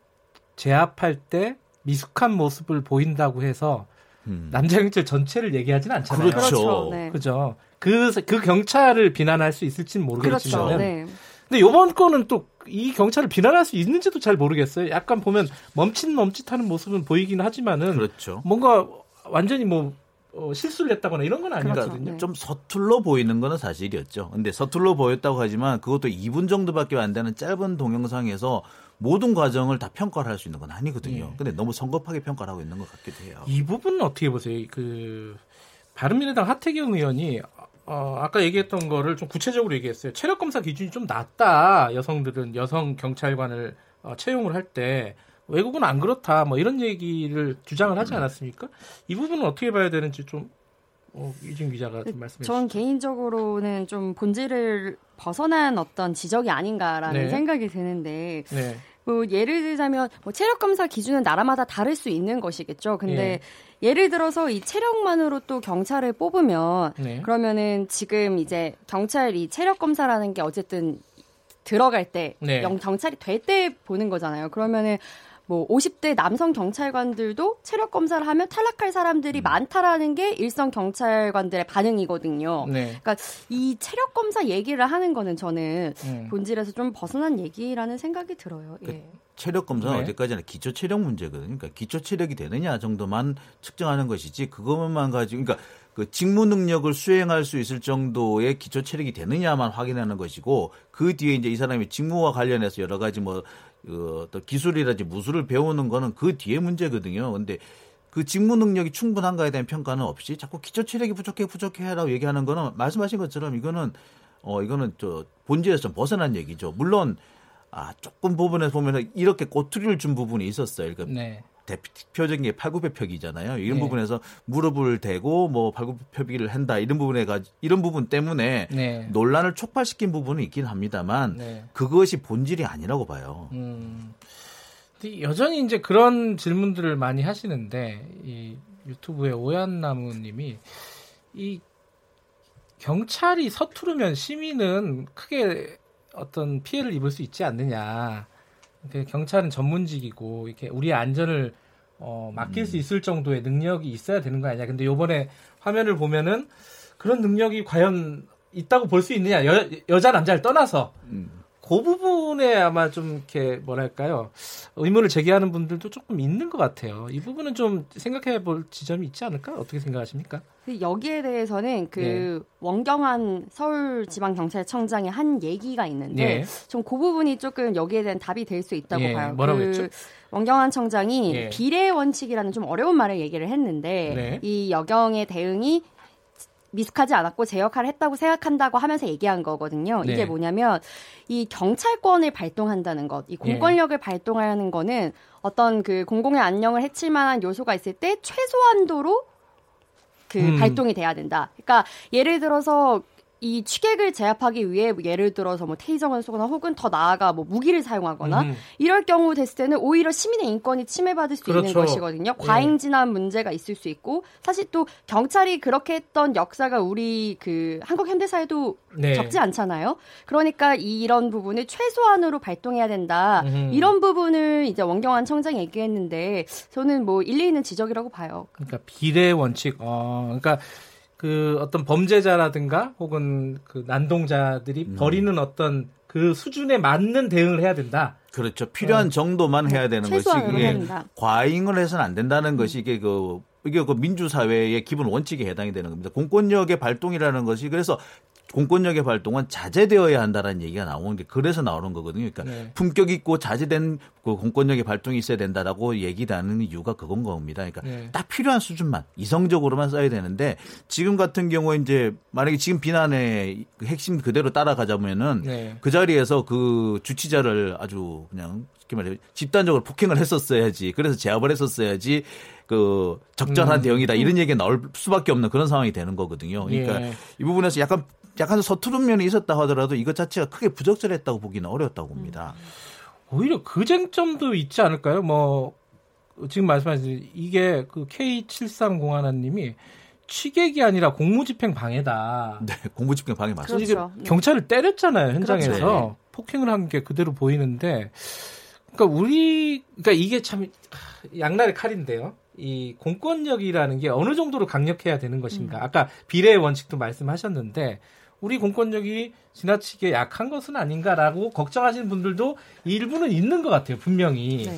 제압할 때 미숙한 모습을 보인다고 해서 음. 남자 경찰 전체를 얘기하지는 않잖아요. 그렇죠. 그렇죠. 네. 그죠. 그, 그 경찰을 비난할 수 있을지는 모르겠지만. 그렇죠. 네. 근데 요번 거는 또 이 경찰을 비난할 수 있는지도 잘 모르겠어요. 약간 보면 멈칫 멈칫하는 모습은 보이긴 하지만은. 그렇죠. 뭔가 완전히 뭐 어, 실수를 했다거나 이런 건 아니거든요. 그러니까 네. 좀 서툴러 보이는 거는 사실이었죠. 근데 서툴러 보였다고 하지만 그것도 2분 정도밖에 안 되는 짧은 동영상에서 모든 과정을 다 평가를 할 수 있는 건 아니거든요. 네. 근데 너무 성급하게 평가를 하고 있는 것 같기도 해요. 이 부분은 어떻게 보세요? 그 바른미래당 하태경 의원이 어, 아까 얘기했던 거를 좀 구체적으로 얘기했어요. 체력 검사 기준이 좀 낮다. 여성들은 여성 경찰관을 어, 채용을 할 때 외국은 안 그렇다 뭐 이런 얘기를 주장을 하지 않았습니까? 이 부분은 어떻게 봐야 되는지 좀 어, 이준 기자가 좀 말씀해 주시죠. 전 개인적으로는 좀 본질을 벗어난 어떤 지적이 아닌가라는 네. 생각이 드는데 네. 뭐 예를 들자면 뭐 체력 검사 기준은 나라마다 다를 수 있는 것이겠죠. 근데 예. 를 들어서 이 체력만으로 또 경찰을 뽑으면 네. 그러면은 지금 이제 경찰 이 체력 검사라는 게 어쨌든 들어갈 때 네. 경찰이 될 때 보는 거잖아요. 그러면은 뭐 50대 남성 경찰관들도 체력 검사를 하면 탈락할 사람들이 음. 많다라는 게 일선 경찰관들의 반응이거든요. 네. 그러니까 이 체력 검사 얘기를 하는 거는 저는 음. 본질에서 좀 벗어난 얘기라는 생각이 들어요. 그 예. 체력 검사는 네. 어디까지나 기초 체력 문제거든요. 그러니까 기초 체력이 되느냐 정도만 측정하는 것이지 그것만 가지고 그러니까 그 직무 능력을 수행할 수 있을 정도의 기초 체력이 되느냐만 확인하는 것이고 그 뒤에 이제 이 사람이 직무와 관련해서 여러 가지 뭐 그, 또 기술이라든지 무술을 배우는 거는 그 뒤에 문제거든요. 근데 그 직무 능력이 충분한가에 대한 평가는 없이 자꾸 기초 체력이 부족해 부족해라고 얘기하는 거는 말씀하신 것처럼 이거는 어 이거는 저 본질에서 좀 벗어난 얘기죠. 물론 아 조금 부분에서 보면은 이렇게 꼬투리를 준 부분이 있었어요. 그러니까 네. 대표적인 게 팔굽혀펴기잖아요. 이런 네. 부분에서 무릎을 대고 뭐 팔굽혀펴기를 한다 이런 부분에 가 이런 부분 때문에 네. 논란을 촉발시킨 부분은 있긴 합니다만 네. 그것이 본질이 아니라고 봐요. 음. 여전히 이제 그런 질문들을 많이 하시는데 이 유튜브에 오얀나무님이 이 경찰이 서투르면 시민은 크게 어떤 피해를 입을 수 있지 않느냐. 경찰은 전문직이고 이렇게 우리의 안전을 어, 맡길 음. 수 있을 정도의 능력이 있어야 되는 거 아니냐. 근데 요번에 화면을 보면은 그런 능력이 과연 있다고 볼 수 있느냐. 여, 여자 남자를 떠나서 음. 그 부분에 아마 좀 이렇게 뭐랄까요 의문을 제기하는 분들도 조금 있는 것 같아요. 이 부분은 좀 생각해 볼 지점이 있지 않을까? 어떻게 생각하십니까? 그 여기에 대해서는 그 네. 원경한 서울지방경찰청장의 한 얘기가 있는데 네. 좀그 부분이 조금 여기에 대한 답이 될 수 있다고 네. 봐요. 뭐라고 그 했죠? 원경한 청장이 예. 비례 원칙이라는 좀 어려운 말을 얘기를 했는데 네. 이 여경의 대응이 미숙하지 않았고 제 역할을 했다고 생각한다고 하면서 얘기한 거거든요. 네. 이게 뭐냐면 이 경찰권을 발동한다는 것, 이 네. 공권력을 네. 발동하는 거는 어떤 그 공공의 안녕을 해칠 만한 요소가 있을 때 최소한도로 그 음. 발동이 돼야 된다. 그러니까 예를 들어서 이 취객을 제압하기 위해 예를 들어서 뭐 테이저건을 쏘거나 혹은 더 나아가 뭐 무기를 사용하거나 음. 이럴 경우 됐을 때는 오히려 시민의 인권이 침해받을 수 그렇죠. 있는 것이거든요. 예. 과잉 진압 문제가 있을 수 있고 사실 또 경찰이 그렇게 했던 역사가 우리 그 한국 현대사에도 네. 적지 않잖아요. 그러니까 이런 부분을 최소한으로 발동해야 된다. 음. 이런 부분을 이제 원경환 청장이 얘기했는데 저는 뭐 일리 있는 지적이라고 봐요. 그러니까 비례 원칙. 어, 그러니까 그 어떤 범죄자라든가 혹은 그 난동자들이 음. 벌이는 어떤 그 수준에 맞는 대응을 해야 된다. 그렇죠. 필요한 어. 정도만 해야 되는 것이 이게 과잉을 해서는 안 된다는 음. 것이 이게 그 이게 그 민주사회의 기본 원칙에 해당이 되는 겁니다. 공권력의 발동이라는 것이 그래서 공권력의 발동은 자제되어야 한다라는 얘기가 나오는 게 그래서 나오는 거거든요. 그러니까 네. 품격 있고 자제된 그 공권력의 발동이 있어야 된다라고 얘기하는 이유가 그건 겁니다. 그러니까 네. 딱 필요한 수준만 이성적으로만 써야 되는데 지금 같은 경우에 이제 만약에 지금 비난의 그 핵심 그대로 따라가자면은 네. 그 자리에서 그 주치자를 아주 그냥 쉽게 말해 집단적으로 폭행을 했었어야지. 그래서 제압을 했었어야지. 그 적절한 음. 대응이다 이런 얘기가 나올 수밖에 없는 그런 상황이 되는 거거든요. 그러니까 예. 이 부분에서 약간 약간 서투른 면이 있었다 하더라도 이것 자체가 크게 부적절했다고 보기는 어렵다고 봅니다. 음. 오히려 그 쟁점도 있지 않을까요? 뭐 지금 말씀하신 이게 그 K7301 하나님이 취객이 아니라 공무집행 방해다. 네, 공무집행 방해 맞습니다. 그렇죠. 이게 경찰을 때렸잖아요 현장에서 그렇죠. 폭행을 한 게 그대로 보이는데, 그러니까 우리, 그러니까 이게 참 양날의 칼인데요. 이 공권력이라는 게 어느 정도로 강력해야 되는 것인가. 음. 아까 비례 원칙도 말씀하셨는데 우리 공권력이 지나치게 약한 것은 아닌가라고 걱정하시는 분들도 일부는 있는 것 같아요, 분명히. 네.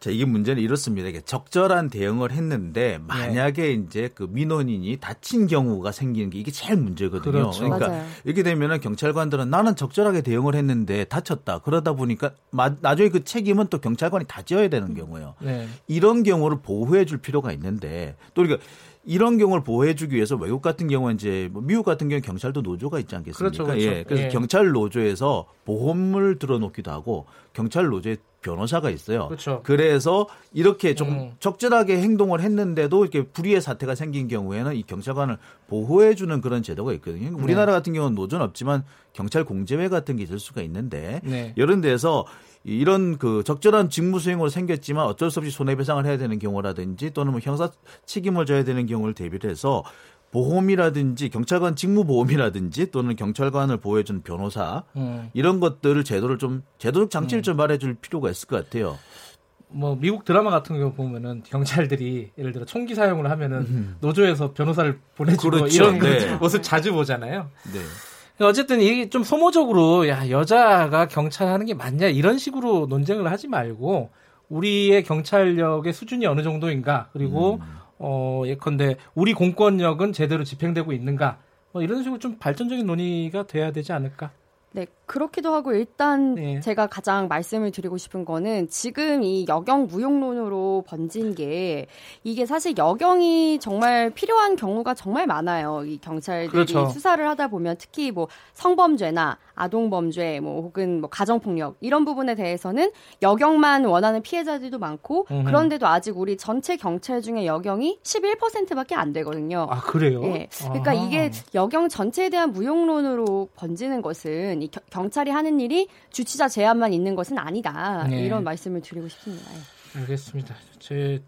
자, 이게 문제는 이렇습니다. 이게 적절한 대응을 했는데 만약에 네. 이제 그 민원인이 다친 경우가 생기는 게 이게 제일 문제거든요. 그렇죠. 그러니까 맞아요. 이렇게 되면은 경찰관들은 나는 적절하게 대응을 했는데 다쳤다. 그러다 보니까 마, 나중에 그 책임은 또 경찰관이 다 지어야 되는 경우예요. 네. 이런 경우를 보호해 줄 필요가 있는데 또 우리가 이런 경우를 보호해주기 위해서 외국 같은 경우는 이제 뭐 미국 같은 경우 는 경찰도 노조가 있지 않겠습니까? 그렇죠, 그렇죠. 예. 그래서 예. 경찰 노조에서 보험을 들어놓기도 하고 경찰 노조에 변호사가 있어요. 그렇죠. 그래서 이렇게 좀 음. 적절하게 행동을 했는데도 이렇게 불의의 사태가 생긴 경우에는 이 경찰관을 보호해 주는 그런 제도가 있거든요. 네. 우리나라 같은 경우는 노조는 없지만 경찰 공제회 같은 게 있을 수가 있는데 네. 이런 데서 이런 그 적절한 직무 수행으로 생겼지만 어쩔 수 없이 손해배상을 해야 되는 경우라든지 또는 뭐 형사 책임을 져야 되는 경우를 대비를 해서 보험이라든지 경찰관 직무 보험이라든지 또는 경찰관을 보호해준 변호사 음. 이런 것들을 제도를 좀 제도적 장치를 음. 좀 말해줄 필요가 있을 것 같아요. 뭐 미국 드라마 같은 경우 보면은 경찰들이 예를 들어 총기 사용을 하면은 음. 노조에서 변호사를 보내주고 그렇죠. 이런 네. 모습 자주 보잖아요. 네. 어쨌든 이게 좀 소모적으로 야 여자가 경찰 하는 게 맞냐 이런 식으로 논쟁을 하지 말고 우리의 경찰력의 수준이 어느 정도인가 그리고 음. 어 예컨대 우리 공권력은 제대로 집행되고 있는가 뭐 이런 식으로 좀 발전적인 논의가 돼야 되지 않을까 네, 그렇기도 하고 일단 네. 제가 가장 말씀을 드리고 싶은 거는 지금 이 여경 무용론으로 번진 게 이게 사실 여경이 정말 필요한 경우가 정말 많아요. 이 경찰들이 그렇죠. 수사를 하다 보면 특히 뭐 성범죄나 아동범죄 뭐 혹은 뭐 가정폭력 이런 부분에 대해서는 여경만 원하는 피해자들도 많고 음흠. 그런데도 아직 우리 전체 경찰 중에 여경이 11%밖에 안 되거든요. 아, 그래요? 네. 그러니까 아. 이게 여경 전체에 대한 무용론으로 번지는 것은 이 경찰이 하는 일이 주치자 제한만 있는 것은 아니다. 네. 이런 말씀을 드리고 싶습니다. 예. 알겠습니다. 제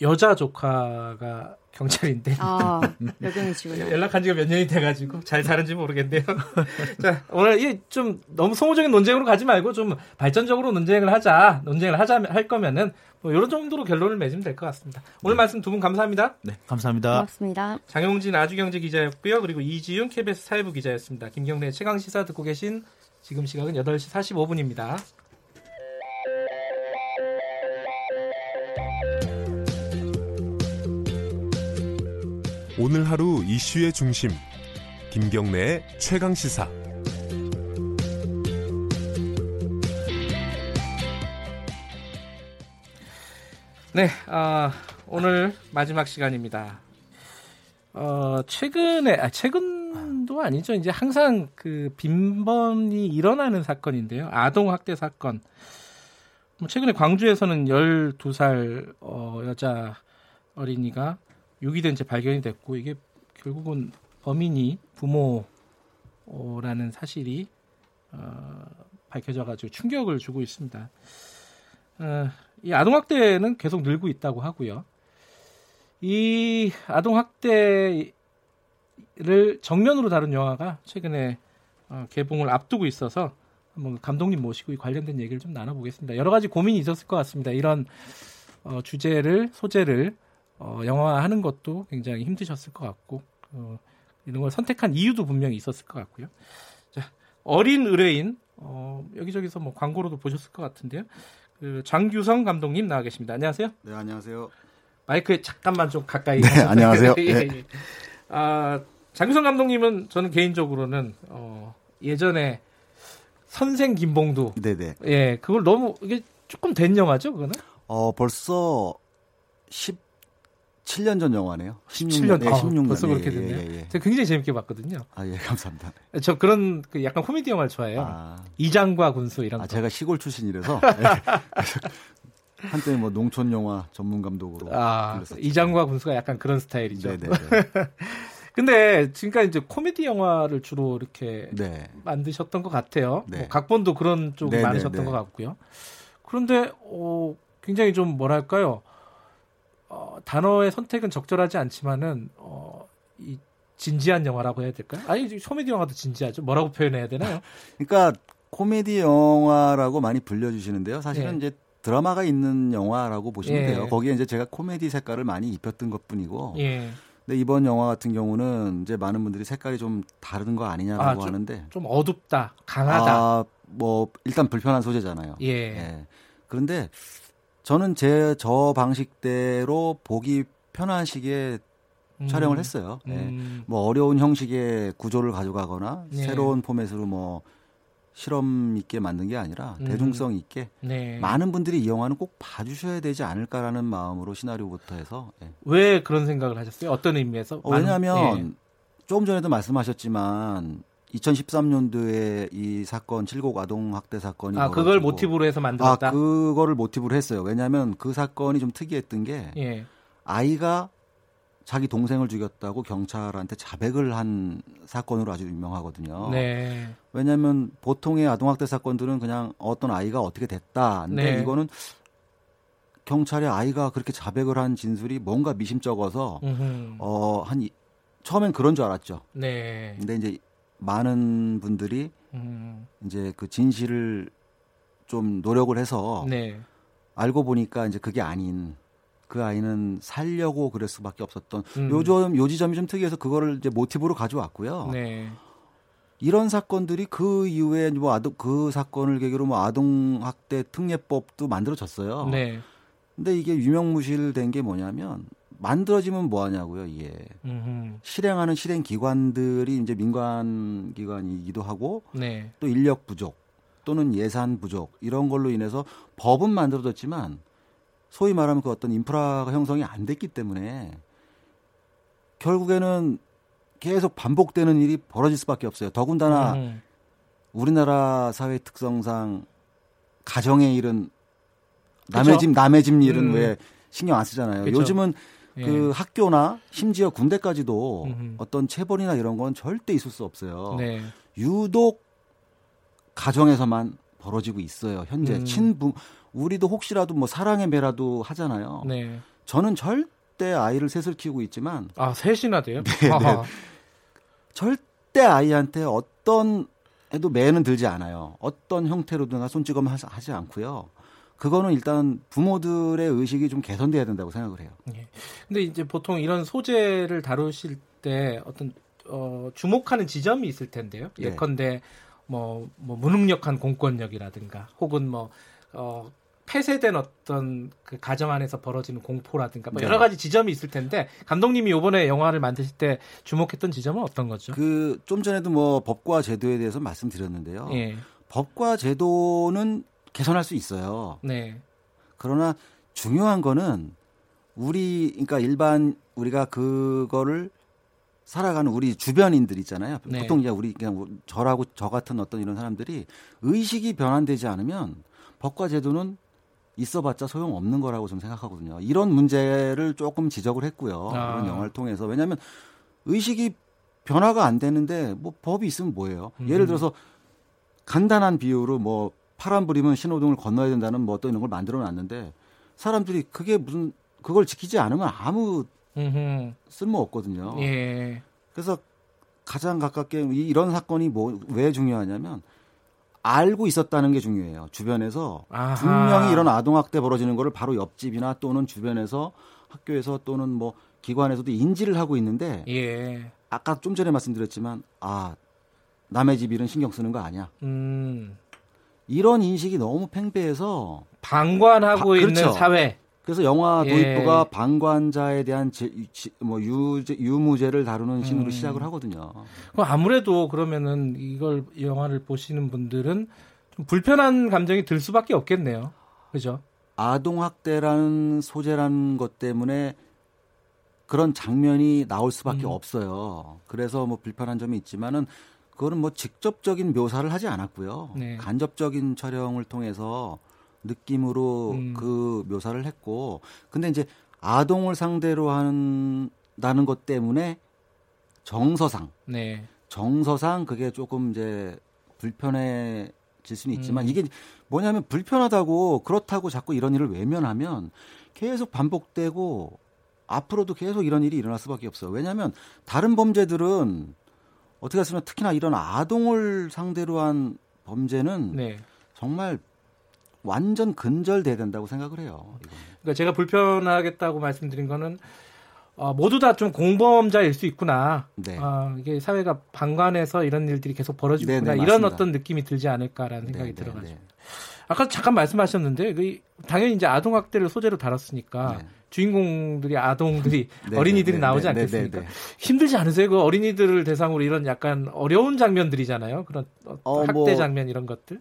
여자 조카가 경찰인데. 아, 여경이시군요. 연락한 지가 몇 년이 돼가지고 잘 사는지 모르겠네요. 자, 오늘 이좀 너무 소모적인 논쟁으로 가지 말고 좀 발전적으로 논쟁을 하자, 논쟁을 하자 할 거면은 뭐 이런 정도로 결론을 맺으면 될 것 같습니다. 오늘 네. 말씀 두 분 감사합니다. 네, 감사합니다. 고맙습니다. 장용진 아주경제 기자였고요. 그리고 이지윤 KBS 사회부 기자였습니다. 김경래 최강 시사 듣고 계신 지금 시각은 8시 45분입니다. 오늘 하루 이슈의 중심 김경래의 최강 시사 네, 어, 오늘 마지막 시간입니다. 어, 최근에, 아, 최근도 아니죠. 이제 항상 그 빈번히 일어나는 사건인데요. 아동 학대 사건. 뭐 최근에 광주에서는 12살 어, 여자 어린이가 유기된 채 발견이 됐고, 이게 결국은 범인이 부모라는 사실이 어, 밝혀져가지고 충격을 주고 있습니다. 어, 이 아동학대는 계속 늘고 있다고 하고요. 이 아동학대를 정면으로 다룬 영화가 최근에 어, 개봉을 앞두고 있어서 한번 감독님 모시고 이 관련된 얘기를 좀 나눠보겠습니다. 여러 가지 고민이 있었을 것 같습니다. 이런 어, 주제를 소재를 어, 영화화하는 것도 굉장히 힘드셨을 것 같고 어, 이런 걸 선택한 이유도 분명히 있었을 것 같고요. 자, 어린 의뢰인 어, 여기저기서 뭐 광고로도 보셨을 것 같은데요. 그 장규성 감독님 나와 계십니다. 안녕하세요. 네, 안녕하세요. 마이크에 잠깐만 좀 가까이. 네, 안녕하세요. 예, 예. 네. 아, 장규성 감독님은 저는 개인적으로는 어, 예전에 선생 김봉두. 네네. 예, 그걸 너무 이게 조금 된 영화죠, 그거는? 어, 벌써 10 7년 전 영화네요. 16년, 16년. 네, 16년. 벌써 그렇게 예, 됐네요. 예, 예, 제가 굉장히 재밌게 봤거든요. 아, 예, 감사합니다. 저 그런 그 약간 코미디 영화를 좋아해요. 아, 이장과 군수 이런 아, 거. 제가 시골 출신이라서 한때 뭐 농촌 영화 전문 감독으로 아, 이장과 군수가 약간 그런 스타일이죠. 네네. 근데 지금까지 이제 코미디 영화를 주로 이렇게 네. 만드셨던 것 같아요. 네. 뭐 각본도 그런 쪽이 네네네. 많으셨던 것 같고요. 그런데 어, 굉장히 좀 뭐랄까요? 어, 단어의 선택은 적절하지 않지만은 어, 이 진지한 영화라고 해야 될까요? 아니 코미디 영화도 진지하죠. 뭐라고 표현해야 되나요? 그러니까 코미디 영화라고 많이 불려주시는데요. 사실은 네. 이제 드라마가 있는 영화라고 보시면 예. 돼요. 거기에 이제 제가 코미디 색깔을 많이 입혔던 것뿐이고. 예. 근데 이번 영화 같은 경우는 이제 많은 분들이 색깔이 좀 다른 거 아니냐라고 아, 좀, 하는데 좀 어둡다, 강하다. 아, 뭐 일단 불편한 소재잖아요. 예. 예. 그런데 저는 제 저 방식대로 보기 편한 식의 음. 촬영을 했어요. 네. 음. 뭐 어려운 형식의 구조를 가져가거나 네. 새로운 포맷으로 뭐 실험 있게 만든 게 아니라 음. 대중성 있게 네. 많은 분들이 이 영화는 꼭 봐주셔야 되지 않을까라는 마음으로 시나리오부터 해서 네. 왜 그런 생각을 하셨어요? 어떤 의미에서? 어, 왜냐하면 네. 조금 전에도 말씀하셨지만 2013년도에 이 사건 칠곡 아동 학대 사건이 아 그걸 모티브로 해서 만들었다. 아 그거를 모티브로 했어요. 왜냐하면 그 사건이 좀 특이했던 게 예. 아이가 자기 동생을 죽였다고 경찰한테 자백을 한 사건으로 아주 유명하거든요. 네. 왜냐하면 보통의 아동학대 사건들은 그냥 어떤 아이가 어떻게 됐다. 근데 네. 이거는 경찰에 아이가 그렇게 자백을 한 진술이 뭔가 미심쩍어서 어한 처음엔 그런 줄 알았죠. 네. 근데 이제 많은 분들이 음. 이제 그 진실을 좀 노력을 해서 네. 알고 보니까 이제 그게 아닌 그 아이는 살려고 그럴 수밖에 없었던 음. 요점 요지점이 좀 특이해서 그거를 이제 모티브로 가져왔고요. 네. 이런 사건들이 그 이후에 뭐 아동 그 사건을 계기로 뭐 아동 학대 특례법도 만들어졌어요. 네. 근데 이게 유명무실된 게 뭐냐면 만들어지면 뭐 하냐고요, 이게. 음흠. 실행하는 실행 기관들이 이제 민간 기관이기도 하고 네. 또 인력 부족 또는 예산 부족 이런 걸로 인해서 법은 만들어졌지만 소위 말하면 그 어떤 인프라가 형성이 안 됐기 때문에 결국에는 계속 반복되는 일이 벌어질 수밖에 없어요. 더군다나 음. 우리나라 사회 특성상 가정의 일은 남의 그쵸? 집 남의 집 일은 음. 왜 신경 안 쓰잖아요. 그쵸? 요즘은 예. 그 학교나 심지어 군대까지도 음흠. 어떤 체벌이나 이런 건 절대 있을 수 없어요. 네. 유독 가정에서만 벌어지고 있어요. 현재 음. 친부 우리도 혹시라도 뭐 사랑의 매라도 하잖아요. 네. 저는 절대 아이를 셋을 키우고 있지만 아 셋이나 돼요? 네, 네. 절대 아이한테 어떤 해도 매는 들지 않아요. 어떤 형태로든 손찌검 하지 않고요. 그거는 일단 부모들의 의식이 좀 개선돼야 된다고 생각을 해요. 예. 근데 이제 보통 이런 소재를 다루실 때 어떤 어, 주목하는 지점이 있을 텐데요. 예. 예컨대 뭐, 뭐 무능력한 공권력이라든가 혹은 뭐 어, 폐쇄된 어떤 그 가정 안에서 벌어지는 공포라든가 뭐 네. 여러 가지 지점이 있을 텐데 감독님이 이번에 영화를 만드실 때 주목했던 지점은 어떤 거죠? 그 좀 전에도 뭐 법과 제도에 대해서 말씀드렸는데요. 예. 법과 제도는 개선할 수 있어요. 네. 그러나 중요한 거는 우리 그러니까 일반 우리가 그거를 살아가는 우리 주변인들 있잖아요. 네. 보통 이제 우리 그냥 저라고 저 같은 어떤 이런 사람들이 의식이 변환되지 않으면 법과 제도는 있어봤자 소용 없는 거라고 좀 생각하거든요. 이런 문제를 조금 지적을 했고요. 아. 그런 영화를 통해서 왜냐하면 의식이 변화가 안 되는데 뭐 법이 있으면 뭐예요? 음. 예를 들어서 간단한 비유로 뭐 파란 불이면 신호등을 건너야 된다는 뭐 어떤 이런 걸 만들어 놨는데 사람들이 그게 무슨 그걸 지키지 않으면 아무 쓸모 없거든요. 예. 그래서 가장 가깝게 이런 사건이 뭐 왜 중요하냐면 알고 있었다는 게 중요해요. 주변에서 아하. 분명히 이런 아동학대 벌어지는 거를 바로 옆집이나 또는 주변에서 학교에서 또는 뭐 기관에서도 인지를 하고 있는데 예. 아까 좀 전에 말씀드렸지만 아 남의 집 일은 신경 쓰는 거 아니야. 음. 이런 인식이 너무 팽배해서 방관하고 바, 있는 그렇죠. 사회. 그래서 영화 예. 도입부가 예. 방관자에 대한 제, 뭐 유죄, 유무죄를 다루는 신으로 음. 시작을 하거든요. 그럼 아무래도 그러면은 이걸 영화를 보시는 분들은 좀 불편한 감정이 들 수밖에 없겠네요. 그죠? 아동 학대라는 소재라는 것 때문에 그런 장면이 나올 수밖에 음. 없어요. 그래서 뭐 불편한 점이 있지만은 그거는 뭐 직접적인 묘사를 하지 않았고요. 네. 간접적인 촬영을 통해서 느낌으로 음. 그 묘사를 했고, 근데 이제 아동을 상대로 한다는 것 때문에 정서상, 네. 정서상 그게 조금 이제 불편해질 수는 있지만 음. 이게 뭐냐면 불편하다고 그렇다고 자꾸 이런 일을 외면하면 계속 반복되고 앞으로도 계속 이런 일이 일어날 수밖에 없어요. 왜냐하면 다른 범죄들은 어떻게 했으면 특히나 이런 아동을 상대로 한 범죄는 네. 정말 완전 근절돼야 된다고 생각을 해요. 이건. 그러니까 제가 불편하겠다고 말씀드린 거는 어, 모두 다 좀 공범자일 수 있구나. 네. 어, 이게 사회가 방관해서 이런 일들이 계속 벌어지구나 네네, 이런 어떤 느낌이 들지 않을까라는 생각이 네네, 들어가지고. 네. 아까 잠깐 말씀하셨는데 그 당연히 이제 아동 학대를 소재로 다뤘으니까 네. 주인공들이 아동들이 네, 어린이들이 네, 나오지 네, 네, 않겠습니까? 힘들지 않으세요? 그 어린이들을 대상으로 이런 약간 어려운 장면들이잖아요. 그런 어, 학대 뭐, 장면 이런 것들.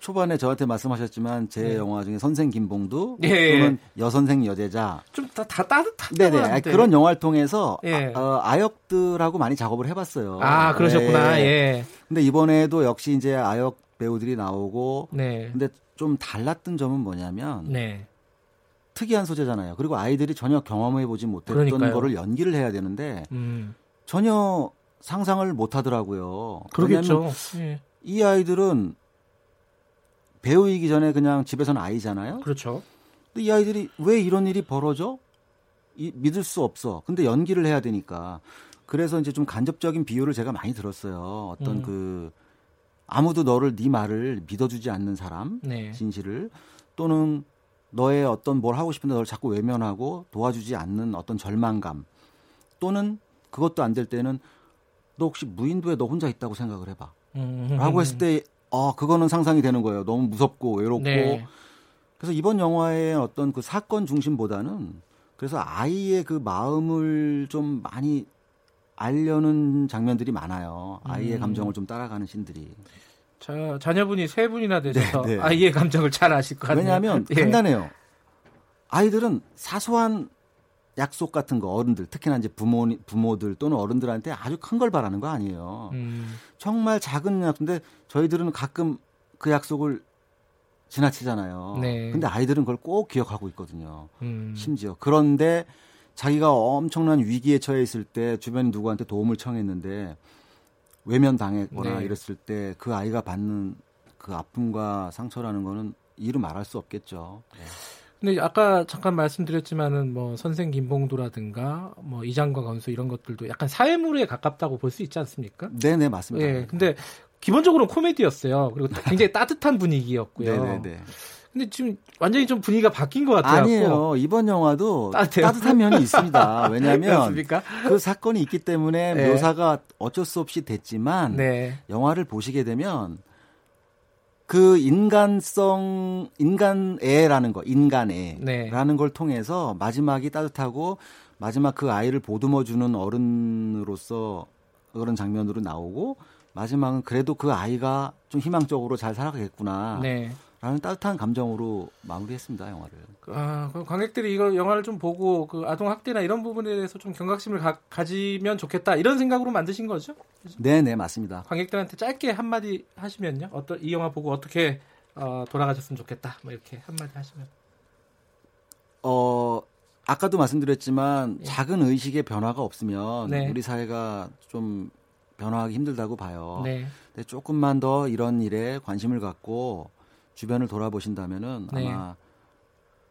초반에 저한테 말씀하셨지만 제 네. 영화 중에 선생 김봉두 예. 또는 여선생 여제자 좀 다 다 따뜻한 네네 그런 영화를 통해서 예. 아, 어, 아역들하고 많이 작업을 해봤어요. 아 그러셨구나. 네. 예. 근데 이번에도 역시 이제 아역 배우들이 나오고 네. 근데 좀 달랐던 점은 뭐냐면 네. 특이한 소재잖아요. 그리고 아이들이 전혀 경험해 보지 못했던 그러니까요. 거를 연기를 해야 되는데 음. 전혀 상상을 못 하더라고요. 그러겠죠. 예. 이 아이들은 배우이기 전에 그냥 집에서는 아이잖아요. 그렇죠. 근데 이 아이들이 왜 이런 일이 벌어져? 이, 믿을 수 없어. 근데 연기를 해야 되니까. 그래서 이제 좀 간접적인 비유를 제가 많이 들었어요. 어떤 음. 그 아무도 너를 네 말을 믿어주지 않는 사람, 네. 진실을 또는 너의 어떤 뭘 하고 싶은데 널 자꾸 외면하고 도와주지 않는 어떤 절망감 또는 그것도 안 될 때는 너 혹시 무인도에 너 혼자 있다고 생각을 해봐. 음. 라고 했을 때, 아, 그거는 상상이 되는 거예요. 너무 무섭고 외롭고. 네. 그래서 이번 영화의 어떤 그 사건 중심보다는 그래서 아이의 그 마음을 좀 많이 알려는 장면들이 많아요. 아이의 음. 감정을 좀 따라가는 신들이. 자, 자녀분이 세 분이나 되셔서 네, 네. 아이의 감정을 잘 아실 것 같아요. 왜냐하면 예. 간단해요. 아이들은 사소한 약속 같은 거 어른들 특히나 이제 부모 부모들 또는 어른들한테 아주 큰 걸 바라는 거 아니에요. 음. 정말 작은 약속인데 저희들은 가끔 그 약속을 지나치잖아요. 네. 근데 아이들은 그걸 꼭 기억하고 있거든요. 음. 심지어 그런데 자기가 엄청난 위기에 처해 있을 때 주변 누구한테 도움을 청했는데 외면 당했거나 네. 이랬을 때 그 아이가 받는 그 아픔과 상처라는 거는 이루 말할 수 없겠죠. 네. 근데 아까 잠깐 말씀드렸지만은 뭐 선생 김봉도라든가 뭐 이장과 건수 이런 것들도 약간 사회물에 가깝다고 볼 수 있지 않습니까? 네네 네, 맞습니다. 예. 근데 기본적으로 코미디였어요. 그리고 굉장히 따뜻한 분위기였고요. 네네네. 네, 네. 근데 지금 완전히 좀 분위기가 바뀐 것 같아요. 아니에요. 이번 영화도 따뜻해요? 따뜻한 면이 있습니다. 왜냐하면 그 사건이 있기 때문에 네. 묘사가 어쩔 수 없이 됐지만 네. 영화를 보시게 되면 그 인간성 인간애라는 거 인간애라는 네. 걸 통해서 마지막이 따뜻하고 마지막 그 아이를 보듬어 주는 어른으로서 그런 장면으로 나오고 마지막은 그래도 그 아이가 좀 희망적으로 잘 살아가겠구나. 네. 라는 따뜻한 감정으로 마무리했습니다 영화를. 아, 관객들이 이거 영화를 좀 보고 그 아동 학대나 이런 부분에 대해서 좀 경각심을 가, 지면 좋겠다 이런 생각으로 만드신 거죠? 네, 네 맞습니다. 관객들한테 짧게 한마디 하시면요, 어떤 이 영화 보고 어떻게 어, 돌아가셨으면 좋겠다, 뭐 이렇게 한마디 하시면. 어 아까도 말씀드렸지만 예. 작은 의식의 변화가 없으면 네. 우리 사회가 좀 변화하기 힘들다고 봐요. 네. 근데 조금만 더 이런 일에 관심을 갖고 주변을 돌아보신다면은 네. 아마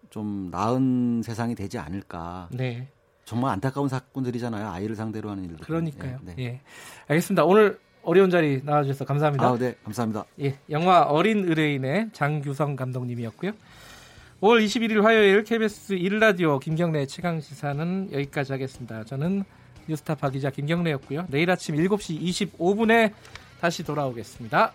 좀 나은 세상이 되지 않을까. 네. 정말 안타까운 사건들이잖아요. 아이를 상대로 하는 일들. 그러니까요. 네, 네. 예. 알겠습니다. 오늘 어려운 자리 나와주셔서 감사합니다. 아, 네, 감사합니다. 예, 영화 어린 의뢰인의 장규성 감독님이었고요. 5월 21일 화요일 KBS 1라디오 김경래 최강 시사는 여기까지 하겠습니다. 저는 뉴스타파 기자 김경래였고요. 내일 아침 7시 25분에 다시 돌아오겠습니다.